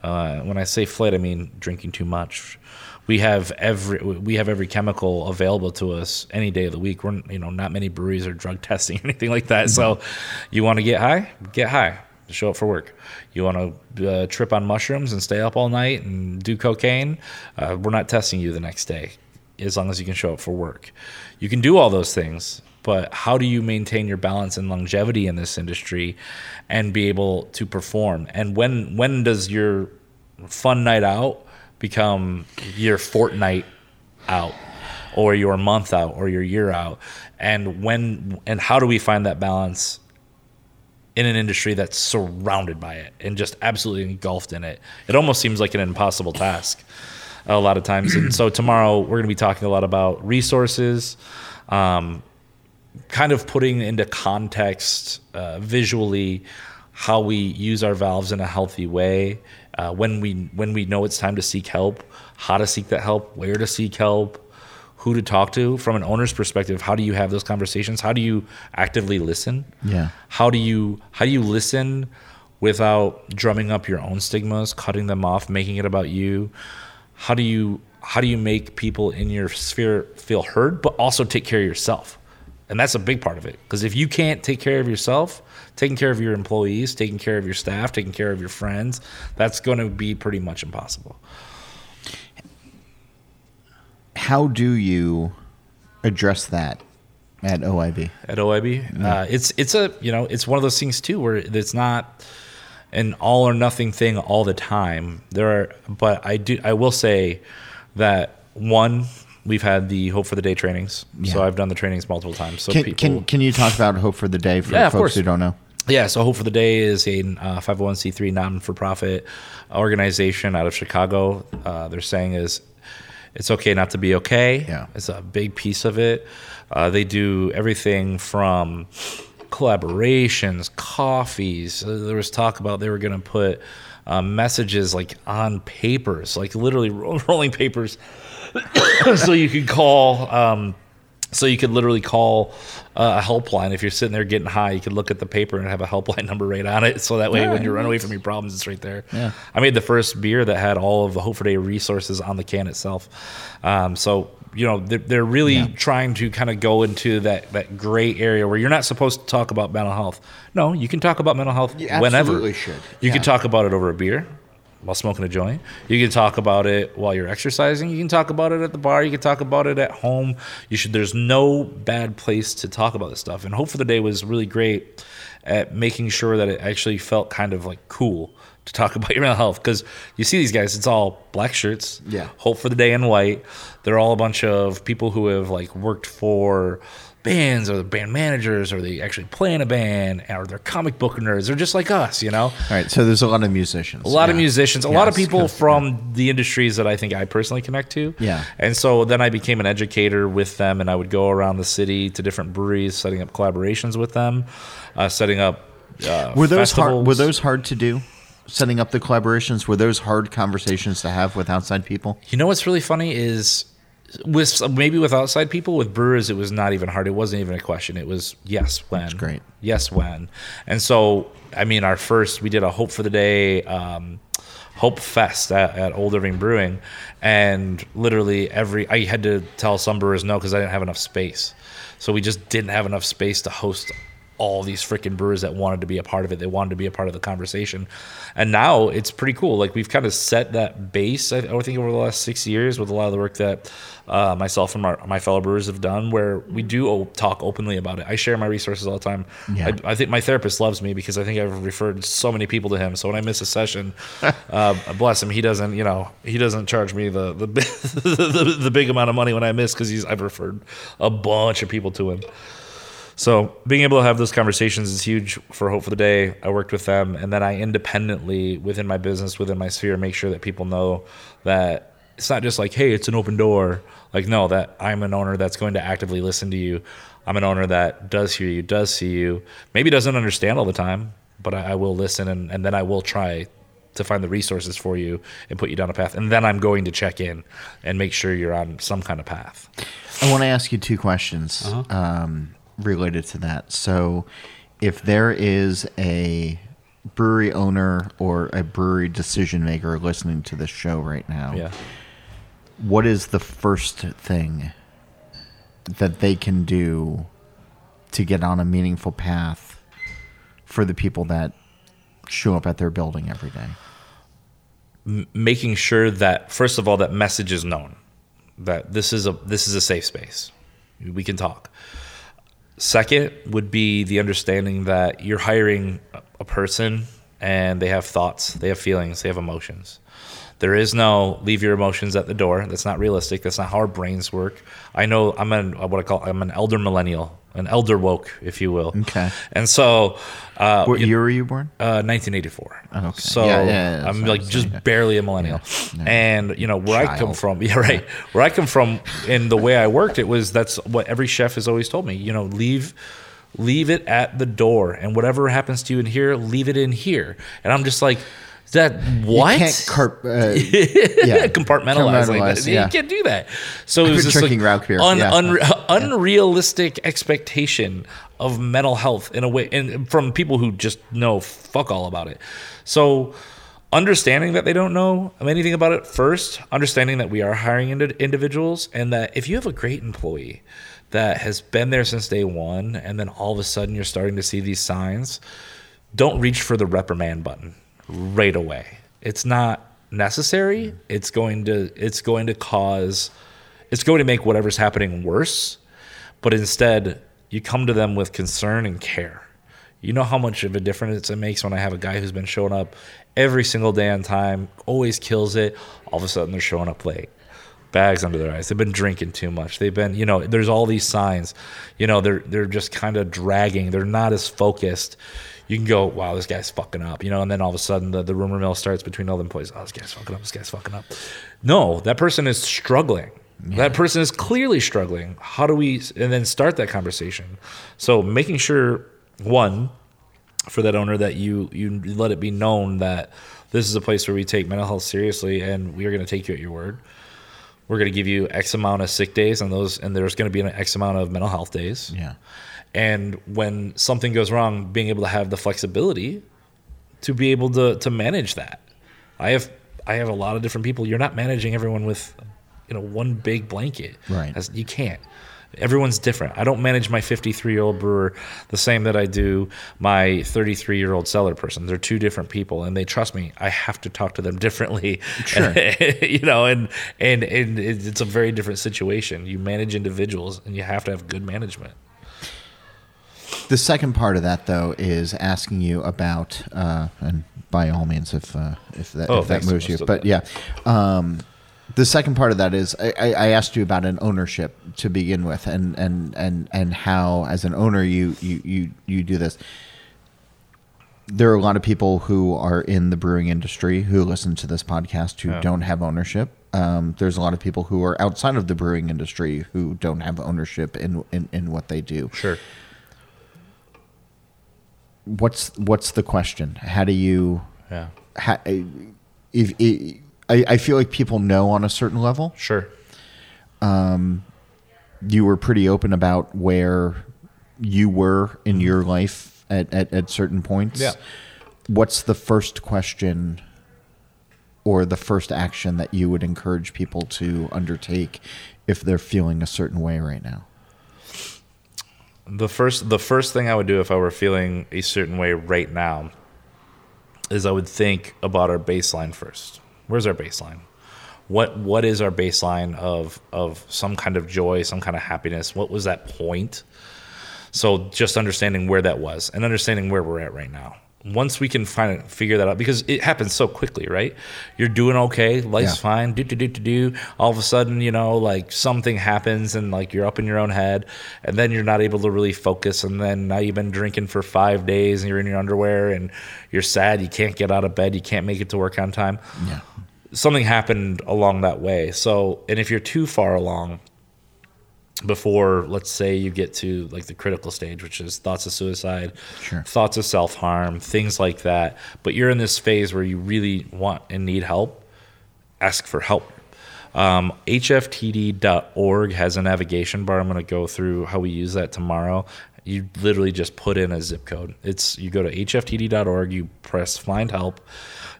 Uh, when I say flight, I mean drinking too much. We have every we have every chemical available to us any day of the week. We're you know not many breweries are drug *laughs* testing or anything like that. So, you want to get high, get high. Show up for work. You want to uh, trip on mushrooms and stay up all night and do cocaine? Uh, we're not testing you the next day, as long as you can show up for work. You can do all those things, but how do you maintain your balance and longevity in this industry and be able to perform? And when when does your fun night out become your fortnight out or your month out or your year out? And when and how do we find that balance in an industry that's surrounded by it and just absolutely engulfed in it? It almost seems like an impossible task a lot of times. And so tomorrow we're going to be talking a lot about resources, um, kind of putting into context uh, visually how we use our valves in a healthy way. Uh, when we when we know it's time to seek help, how to seek that help, where to seek help, who to talk to. From an owner's perspective, how do you have those conversations? How do you actively listen? Yeah. How do you how do you listen without drumming up your own stigmas, cutting them off, making it about you? How do you how do you make people in your sphere feel heard, but also take care of yourself? And that's a big part of it. Because if you can't take care of yourself, taking care of your employees, taking care of your staff, taking care of your friends, that's going to be pretty much impossible. How do you address that at OIB? at OIB. Uh, it's it's a you know it's one of those things too where it's not an all or nothing thing all the time. There are, but I do I will say that one we've had the Hope for the Day trainings, so I've done the trainings multiple times. So Can, people, can can you talk about Hope for the Day for Yeah, folks course. who don't know? Yeah, so Hope for the Day is a uh, 501c3 non-for-profit organization out of Chicago. Uh, they're saying is it's okay not to be okay. Yeah. it's a big piece of it. Uh, they do everything from collaborations, coffees. Uh, there was talk about they were going to put uh, messages like on papers, like literally ro- *laughs* rolling papers, *coughs* so you could call. Um, so you could literally call uh, a helpline if you're sitting there getting high. You could look at the paper and have a helpline *laughs* number right on it. So that way, when you run away from your problems, it's right there. Yeah. I made the first beer that had all of the Hope for Day resources on the can itself. Um, so you know they're, they're really trying to kind of go into that that gray area where you're not supposed to talk about mental health. No, you can talk about mental health You whenever. should. You Yeah. can talk about it over a beer while smoking a joint. You can talk about it while you're exercising. You can talk about it at the bar. You can talk about it at home. You should. There's no bad place to talk about this stuff. And Hope for the Day was really great at making sure that it actually felt kind of like cool to talk *laughs* about your mental health because you see these guys, it's all black shirts. Yeah. Hope for the day in white. They're all a bunch of people who have like worked for bands or the band managers or they actually play in a band or they're comic book nerds. They're just like us, you know? All right, so there's a lot of musicians. a lot of musicians, a lot of people from the industries that I think I personally connect to. Yeah. And so then I became an educator with them, and I would go around the city to different breweries, setting up collaborations with them, uh, setting up. Uh, Were those hard? Were those hard to do? Setting up the collaborations were those hard conversations to have with outside people? You know what's really funny is with maybe with outside people with brewers it was not even hard. It wasn't even a question. It was yes when. That's great. yes when. And so i mean our first we did a hope for the day um, hope fest at, at old irving brewing and literally every i had to tell some brewers no because i didn't have enough space. So we just didn't have enough space to host all these freaking brewers that wanted to be a part of it they wanted to be a part of the conversation. And now it's pretty cool. Like we've kind of set that base i, I think over the last six years with a lot of the work that uh, myself and my, my fellow brewers have done where we do o- talk openly about it. I share my resources all the time. Yeah. I, I think my therapist loves me because i think i've referred so many people to him. So when i miss a session *laughs* uh, bless him he doesn't you know he doesn't charge me the the, *laughs* the, the big amount of money when i miss because he's i've referred a bunch of people to him so being able to have those conversations is huge for Hope for the Day. I worked with them, and then I independently within my business, within my sphere, make sure that people know that it's not just like, hey, it's an open door. Like, no, that I'm an owner that's going to actively listen to you. I'm an owner that does hear you, does see you, maybe doesn't understand all the time, but I, I will listen, and, and then I will try to find the resources for you and put you down a path. And then I'm going to check in and make sure you're on some kind of path. I want to ask you two questions Uh-huh. um, related to that. So, if there is a brewery owner or a brewery decision maker listening to this show right now, Yeah. what is the first thing that they can do to get on a meaningful path for the people that show up at their building every day? making sure that first of all that message is known that this is a this is a safe space we can talk second would be the understanding that you're hiring a person and they have thoughts they have feelings they have emotions. There is no leave your emotions at the door. That's not realistic. That's not how our brains work. I know i'm an what i call i'm an elder millennial an elder woke if you will Okay. and so uh, What year were you born? uh, 1984. okay. So Yeah, yeah, yeah, I'm like just saying, barely a millennial. And you know where I come from, *laughs* yeah, right. Where I come from, in the way I worked, it was that's what every chef has always told me. You know, leave. Leave it at the door, and whatever happens to you in here, leave it in here. And I'm just like, that what? You can't carp, uh, *laughs* yeah, *laughs* compartmentalize like that. yeah. You can't do that. So it was just like Rauk beer, un- yeah. unre- *laughs* unrealistic expectation of mental health in a way, and from people who just know fuck all about it. So understanding that they don't know anything about it first, understanding that we are hiring indi- individuals, and that if you have a great employee that has been there since day one, and then all of a sudden you're starting to see these signs, don't reach for the reprimand button right away. It's not necessary. Mm. It's going to it's going to cause it's going to make whatever's happening worse. But instead, you come to them with concern and care. You know how much of a difference it makes when I have a guy who's been showing up every single day on time, always kills it. All of a sudden, they're showing up late bags under their eyes. They've been drinking too much. They've been, you know, there's all these signs. You know, they're they're just kind of dragging. They're not as focused. You can go, wow, this guy's fucking up, you know, and then all of a sudden the, the rumor mill starts between all the employees. Oh, this guy's fucking up. This guy's fucking up. No, that person is struggling. That person is clearly struggling. How do we, and then start that conversation? So making sure, one, for that owner that you you let it be known that this is a place where we take mental health seriously and we are going to take you at your word. We're going to give you X amount of sick days and those, and there's going to be an X amount of mental health days. Yeah. And when something goes wrong, being able to have the flexibility to be able to to manage that. I have I have a lot of different people. You're not managing everyone with you know one big blanket. Right. As- you can't. Everyone's different. I don't manage my 53 year old brewer the same that I do my 33 year old cellar person. They're two different people, and they trust me. I have to talk to them *laughs* differently. Sure. *laughs* you know, and and and it's a very different situation. You manage individuals, and you have to have good management. The second part of that, though, is asking you about, uh, and by all means, if uh, if that, Oh, if that moves you, but that. yeah. Um, the second part of that is I, I asked you about an ownership to begin with, and and and and how, as an owner, you you you you do this. There are a lot of people who are in the brewing industry who listen to this podcast who Yeah. don't have ownership. Um, there's a lot of people who are outside of the brewing industry who don't have ownership in in, in what they do. Sure. What's what's the question? How do you? Yeah. How, if, if I, I feel like people know on a certain level. Sure. Um, You were pretty open about where you were in your life at, at, at certain points. Yeah. What's the first question or the first action that you would encourage people to undertake if they're feeling a certain way right now? The first the first thing I would do if I were feeling a certain way right now is I would think about our baseline first. Where's our baseline? What what is our baseline of of some kind of joy, some kind of happiness? What was that point? So just understanding where that was and understanding where we're at right now. Once we can find it, figure that out, because it happens so quickly, right? You're doing okay, life's Yeah. fine, do do do do do. All of a sudden, you know, like something happens, and like you're up in your own head, and then you're not able to really focus, and then now you've been drinking for five days, and you're in your underwear, and you're sad, you can't get out of bed, you can't make it to work on time Yeah. something happened along that way. So, and if you're too far along before, let's say you get to like the critical stage, which is thoughts of suicide, Sure. thoughts of self harm, things like that, but you're in this phase where you really want and need help, ask for help. Um, HFTD.org has a navigation bar. I'm going to go through how we use that tomorrow. You literally just put in a zip code. It's you go to hftd.org, you press find help,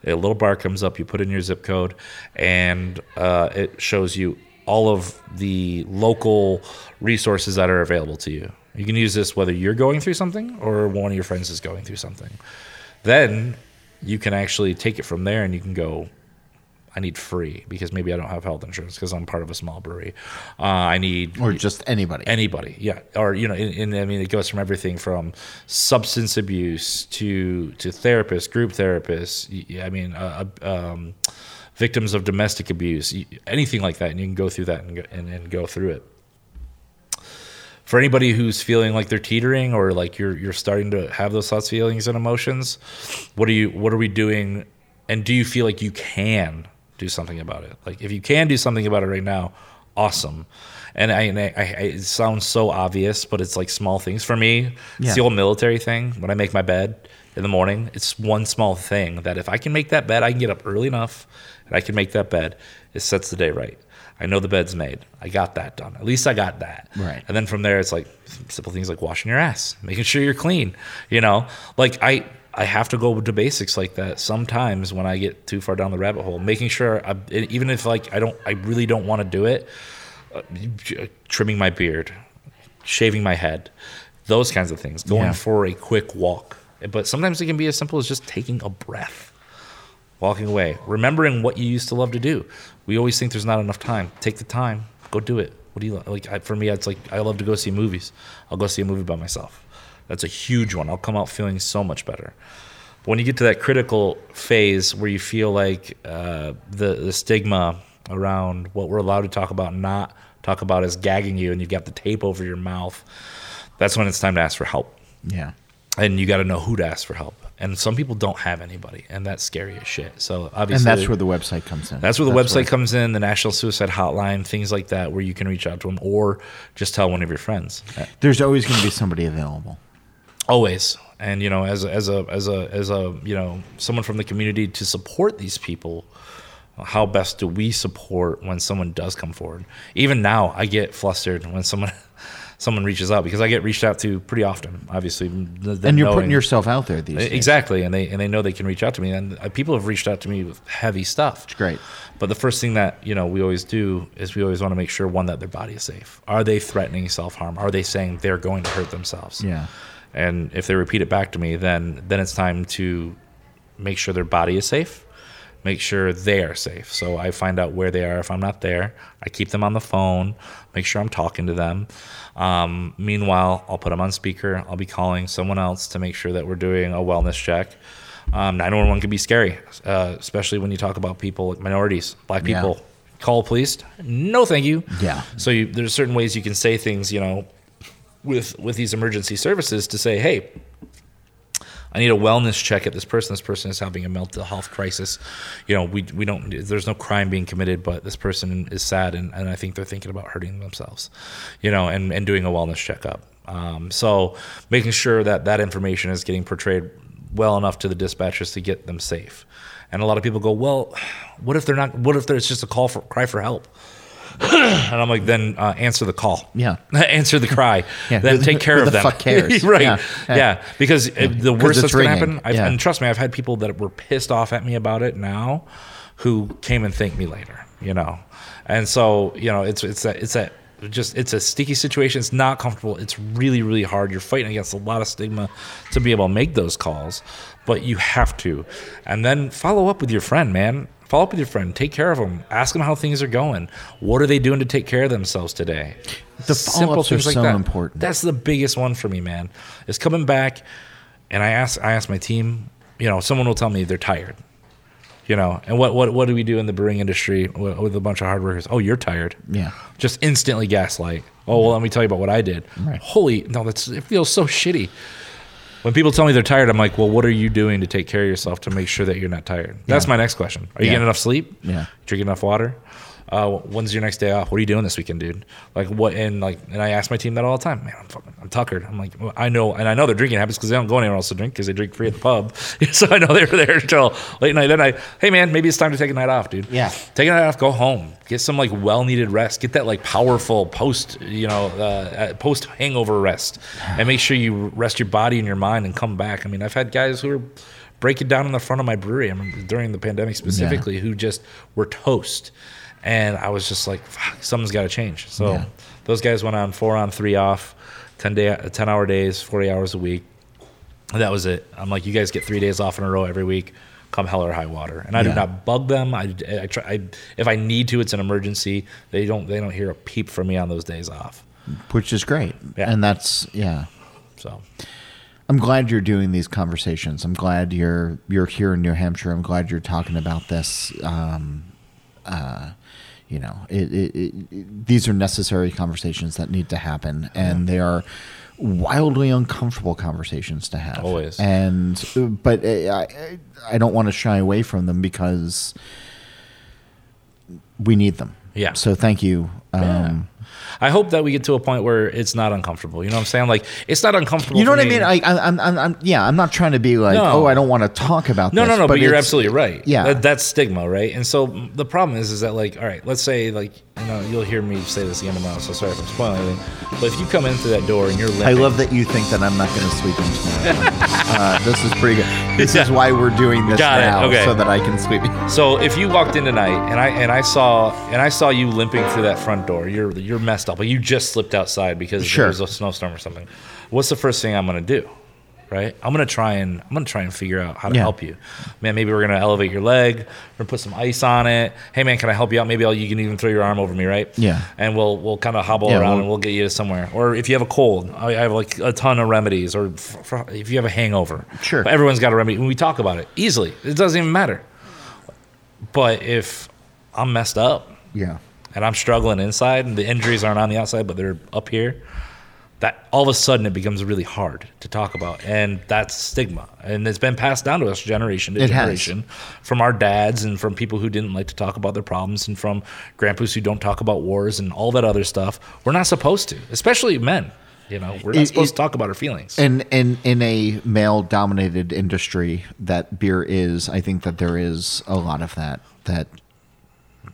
a little bar comes up, you put in your zip code, and uh, it shows you all of the local resources that are available to you. You can use this whether you're going through something or one of your friends is going through something. Then you can actually take it from there and you can go, I need free because maybe I don't have health insurance because I'm part of a small brewery. Uh, I need Or just anybody. anybody yeah or you know and, i mean it goes from everything from substance abuse to to therapists group therapists I mean uh, uh, um, victims of domestic abuse. Anything like that and you can go through that and go, and, and go through it. For anybody who's feeling like they're teetering or like you're you're starting to have those thoughts feelings and emotions what are you what are we doing? And do you feel like you can do something about it? Like if you can do something about it right now awesome. And I, and I, I it sounds so obvious but it's like small things. For me it's the old military thing. When i make my bed in the morning it's one small thing that if i can make that bed i can get up early enough and i can make that bed it sets the day right i know the bed's made i got that done at least i got that Right. and then from there, it's like simple things like washing your ass, making sure you're clean. You know, like I I have to go to basics like that sometimes when I get too far down the rabbit hole. Making sure, I, even if like I don't, I really don't want to do it. Uh, trimming my beard, shaving my head, those kinds of things. Going Yeah. for a quick walk, but sometimes it can be as simple as just taking a breath walking away, remembering what you used to love to do. We always think there's not enough time. Take the time, go do it. What do you like? I, for me, it's like I love to go see movies. I'll go see a movie by myself. That's a huge one. I'll come out feeling so much better. But when you get to that critical phase where you feel like uh, the the stigma around what we're allowed to talk about not talk about is gagging you, and you've got the tape over your mouth, that's when it's time to ask for help Yeah. And you got to know who to ask for help. And some people don't have anybody, and that's scary as shit. So obviously, And that's where the website comes in. that's where the website comes in, the National Suicide Hotline, things like that, where you can reach out to them or just tell one of your friends. Uh, there's always going to be somebody available. Always, and you know, as a, as a as a as a you know someone from the community to support these people. How best do we support when someone does come forward? Even now, I get flustered when someone *laughs* someone reaches out because I get reached out to pretty often. Obviously, And you're putting yourself out there these days. Exactly, and they and they know they can reach out to me, and uh, people have reached out to me with heavy stuff. It's great. But the first thing that you know we always do is we always want to make sure one that their body is safe. Are they threatening self harm? Are they saying they're going to hurt themselves? Yeah. And if they repeat it back to me, then then it's time to make sure their body is safe, make sure they are safe. So I find out where they are. If I'm not there, I keep them on the phone, make sure I'm talking to them. Um, meanwhile, I'll put them on speaker. I'll be calling someone else to make sure that we're doing a wellness check. Um, 911 can be scary, uh, especially when you talk about people like minorities, black Yeah. people. Call police? No, thank you. Yeah. So you, there's certain ways you can say things, you know, with with these emergency services to say, hey, I need a wellness check at this person. This person is having a mental health crisis. You know, we we don't. There's no crime being committed, but this person is sad, and, and I think they're thinking about hurting themselves. You know, and and doing a wellness checkup. Um, so making sure that that information is getting portrayed well enough to the dispatchers to get them safe. And a lot of people go, well, what if they're not? What if there's just a call for cry for help? *clears throat* and I'm like, then uh, answer the call. Yeah. *laughs* answer the cry. *laughs* Yeah, Then take care who of the them. fuck cares? *laughs* right. Yeah, Yeah. yeah. Because uh the worst that's going to happen, I've, and trust me, I've had people that were pissed off at me about it now, who came and thanked me later. You know, and so you know, it's it's that it's that just it's a sticky situation. It's not comfortable. It's really really hard. You're fighting against a lot of stigma to be able to make those calls, but you have to, and then follow up with your friend, man. Follow up with your friend. Take care of them. Ask them how things are going. What are they doing to take care of themselves today? The Simple things so that. important. That's the biggest one for me, man. Is coming back, and I ask I ask my team. You know, someone will tell me they're tired. You know, and what what what do we do in the brewing industry with, with a bunch of hard workers? Oh, you're tired. Yeah. Just instantly gaslight. Oh well, let me tell you about what I did. Right. Holy no, that's it feels so shitty. When people tell me they're tired, I'm like, well, what are you doing to take care of yourself to make sure that you're not tired? That's Yeah. my next question. Are you Yeah. getting enough sleep? Yeah. Drinking enough water? Uh, when's your next day off? What are you doing this weekend, dude? Like what? And like, and I ask my team that all the time. Man, I'm fucking, I'm tuckered. I'm like, well, I know, and I know their drinking habits because they don't go anywhere else to drink because they drink free at the pub. *laughs* so I know they were there till late night. Then I, hey man, maybe it's time to take a night off, dude. Yeah. take a night off, go home, get some like well needed rest, get that like powerful post, you know, uh, post hangover rest, and make sure you rest your body and your mind and come back. I mean, I've had guys who are breaking down in the front of my brewery. I mean, during the pandemic specifically, who just were toast. And I was just like, Fuck, something's got to change. So Yeah. those guys went on four on, three off, 10 day, 10 hour days, 40 hours a week. And that was it. I'm like, you guys get three days off in a row every week, come hell or high water. And I Yeah. do not bug them. I, I try. I, if I need to, it's an emergency. They don't. They don't hear a peep from me on those days off. which is great. Yeah. And that's yeah. So I'm glad you're doing these conversations. I'm glad you're you're here in New Hampshire. I'm glad you're talking about this. Um, uh, you know, it, it, it, these are necessary conversations that need to happen, and they are wildly uncomfortable conversations to have. Always. And but I I, I don't want to shy away from them because we need them. Yeah. So thank you. Um, I hope that we get to a point where it's not uncomfortable. You know what I'm saying? Like it's not uncomfortable. You know what I mean? I, I, I'm, I'm, I'm, yeah. I'm not trying to be like, No. oh, I don't want to talk about No, this. no, no. But, you're absolutely right. Yeah. that, that's stigma, right? And so the problem is, is that like, all right, let's say like, you know, you'll hear me say this again tomorrow. So sorry if I'm spoiling anything. But if you come in through that door and you're limping, I love that you think that I'm not going to sweep him tomorrow. uh, this is pretty good. This is *laughs* why we're doing this Got now, Okay. so that I can sweep you. So if you walked in tonight and I and I saw and I saw you limping through that front door, you're you're messed up. But you just slipped outside because Sure. there was a snowstorm or something. What's the first thing I'm gonna do? Right? I'm gonna try and I'm gonna try and figure out how to Yeah. help you. Man, maybe we're gonna elevate your leg. We're gonna put some ice on it. Hey man, can I help you out? Maybe I'll, you can even throw your arm over me, right? Yeah. And we'll we'll kind of hobble Yeah, around we'll- and we'll get you somewhere. Or if you have a cold, I I have like a ton of remedies. Or f- f- if you have a hangover, Sure. everyone's got a remedy. When we talk about it easily, it doesn't even matter. But if I'm messed up Yeah. And I'm struggling inside and the injuries aren't on the outside, but they're up here, that all of a sudden it becomes really hard to talk about. And that's stigma. And it's been passed down to us generation to It has. generation from our dads and from people who didn't like to talk about their problems and from grandpas who don't talk about wars and all that other stuff. We're not supposed to, especially men. You know, we're not It- supposed it- to talk about our feelings. And in in a male dominated industry that beer is, I think that there is a lot of that that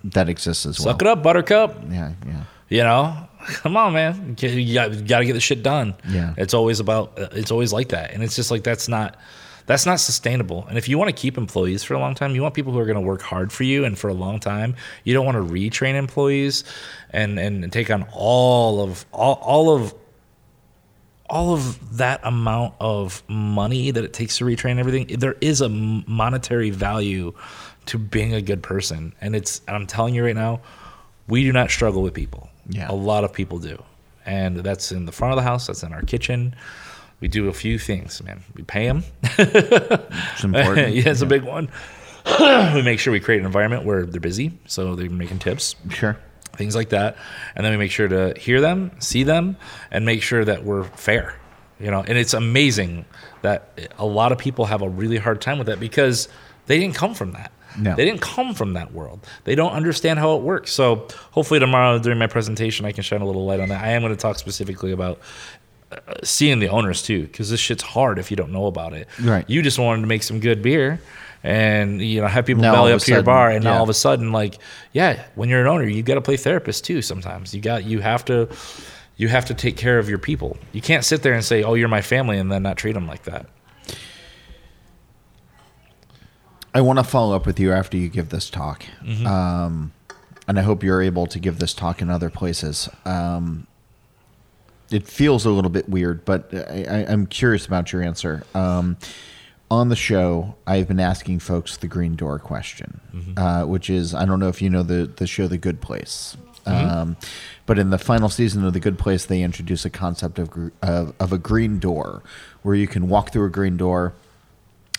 that exists as well. Suck it up, Buttercup. Yeah, yeah. You know, come on, man. You got, you got to get the shit done. Yeah. It's always about. uh, It's always like that, and it's just like that's not. That's not sustainable. And if you want to keep employees for a long time, you want people who are going to work hard for you and for a long time. You don't want to retrain employees and and take on all of all, all of all of that amount of money that it takes to retrain everything, there is a monetary value to being a good person. And it's, and I'm telling you right now, we do not struggle with people. Yeah. A lot of people do. And that's in the front of the house, that's in our kitchen. We do a few things, man. We pay them. It's important. *laughs* yeah, it's a big one. *clears throat* we make sure we create an environment where they're busy, so they're making tips Sure. things like that and then we make sure to hear them see them and make sure that we're fair you know and it's amazing that a lot of people have a really hard time with that because they didn't come from that No. they didn't come from that world. They don't understand how it works. So hopefully tomorrow during my presentation i can shine a little light on that. I am going to talk specifically about uh, seeing the owners too because this shit's hard if you don't know about it. Right. you just wanted to make some good beer and you know have people Now belly up to your bar and now all of a sudden like yeah when you're an owner you've got to play therapist too sometimes. You got you have to you have to take care of your people. You can't sit there and say oh you're my family and then not treat them like that I want to follow up with you after you give this talk. Mm-hmm. Um, and I hope you're able to give this talk in other places. Um, it feels a little bit weird, but I, I, I'm curious about your answer. Um, on the show, I've been asking folks the green door question, uh, which is I don't know if you know the, the show The Good Place. Um, but in the final season of The Good Place, they introduce a concept of, gr- of, of a green door where you can walk through a green door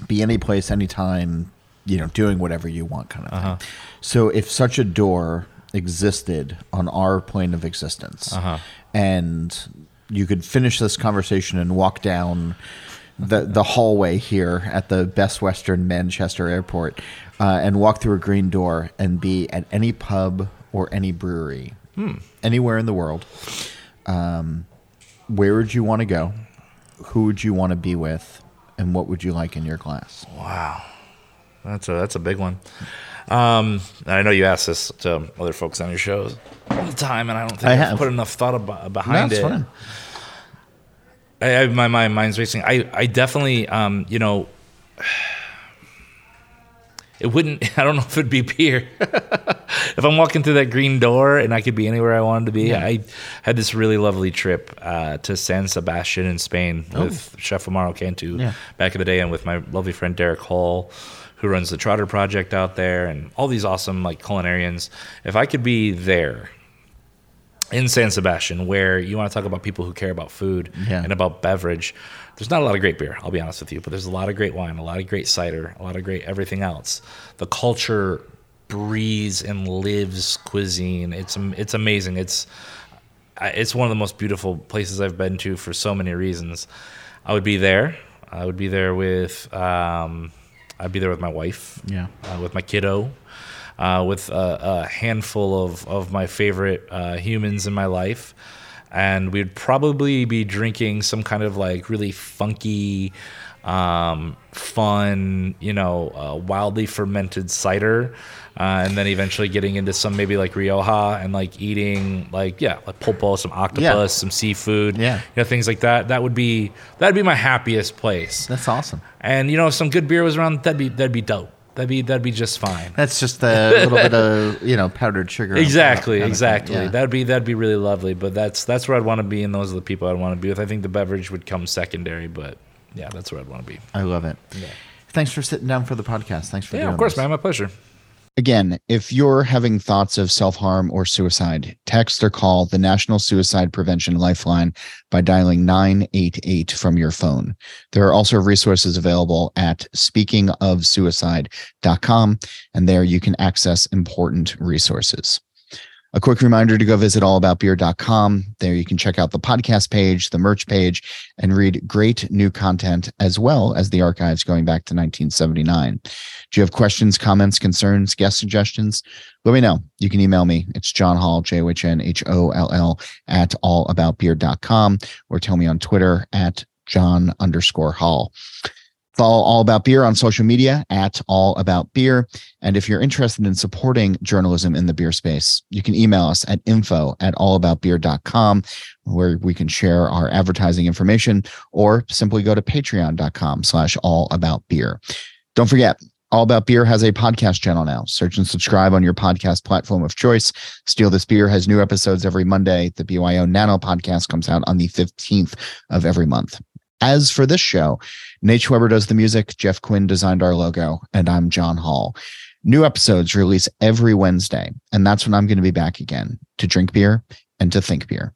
be any place, anytime, you know, doing whatever you want, kind of thing. So, if such a door existed on our plane of existence, and you could finish this conversation and walk down the the hallway here at the Best Western Manchester Airport, uh, and walk through a green door and be at any pub or any brewery, anywhere in the world, um, where would you want to go? Who would you want to be with? And what would you like in your glass? wow that's a that's a big one um i know you ask this to other folks on your shows all the time and i don't think I have put enough thought about, behind That's it fine. I, I my, my mind's racing. I, I definitely, um, you know, *sighs* it wouldn't. *laughs* I don't know if it'd be beer. *laughs* if I'm walking through that green door and I could be anywhere I wanted to be. I had this really lovely trip uh, to San Sebastian in Spain with Chef Homaro Cantu Yeah. back in the day, and with my lovely friend Derek Hall, who runs the Trotter Project out there, and all these awesome like culinarians. If I could be there in San Sebastian, where you want to talk about people who care about food Yeah. and about beverage, there's not a lot of great beer, I'll be honest with you, but there's a lot of great wine, a lot of great cider, a lot of great everything else. The culture breathes and lives cuisine. It's it's amazing. It's it's one of the most beautiful places I've been to for so many reasons. I would be there. I would be there with um, I'd be there with my wife Yeah. uh, with my kiddo, uh, with a, a handful of, of my favorite uh, humans in my life. And we'd probably be drinking some kind of like really funky, um, fun, you know, uh, wildly fermented cider. Uh, and then eventually getting into some maybe like Rioja and like eating like, yeah, like pulpo, some octopus, some seafood, Yeah. you know, things like that. That would be, that'd be my happiest place. That's awesome. And you know, if some good beer was around, that'd be that'd be dope. That'd be that'd be just fine. That's just a little bit of *laughs* you know powdered sugar. Exactly, thing. exactly. Yeah. That'd be that'd be really lovely. But that's that's where I'd want to be, and those are the people I'd want to be with. I think the beverage would come secondary, but yeah, that's where I'd want to be. I love it. Yeah. Thanks for sitting down for the podcast. Thanks for Yeah, of course, this. man. My pleasure. Again, if you're having thoughts of self harm or suicide, text or call the National Suicide Prevention Lifeline by dialing 988 from your phone. There are also resources available at speakingofsuicide.com, and there you can access important resources. A quick reminder to go visit allaboutbeer.com. There you can check out the podcast page, the merch page, and read great new content as well as the archives going back to 1979. Do you have questions, comments, concerns, guest suggestions? Let me know. You can email me. It's John Holl, J O H N H O L L, at allaboutbeer.com or tell me on Twitter at John underscore Holl. Follow All About Beer on social media at All About Beer. And if you're interested in supporting journalism in the beer space, you can email us at info at allaboutbeer.com, where we can share our advertising information, or simply go to patreon.com slash all about beer. Don't forget, All About Beer has a podcast channel now. Search and subscribe on your podcast platform of choice. Steal This Beer has new episodes every Monday. The BYO Nano podcast comes out on the 15th of every month. As for this show, Nate Weber does the music, Jeff Quinn designed our logo, and I'm John Holl. New episodes release every Wednesday, and that's when I'm going to be back again to drink beer and to think beer.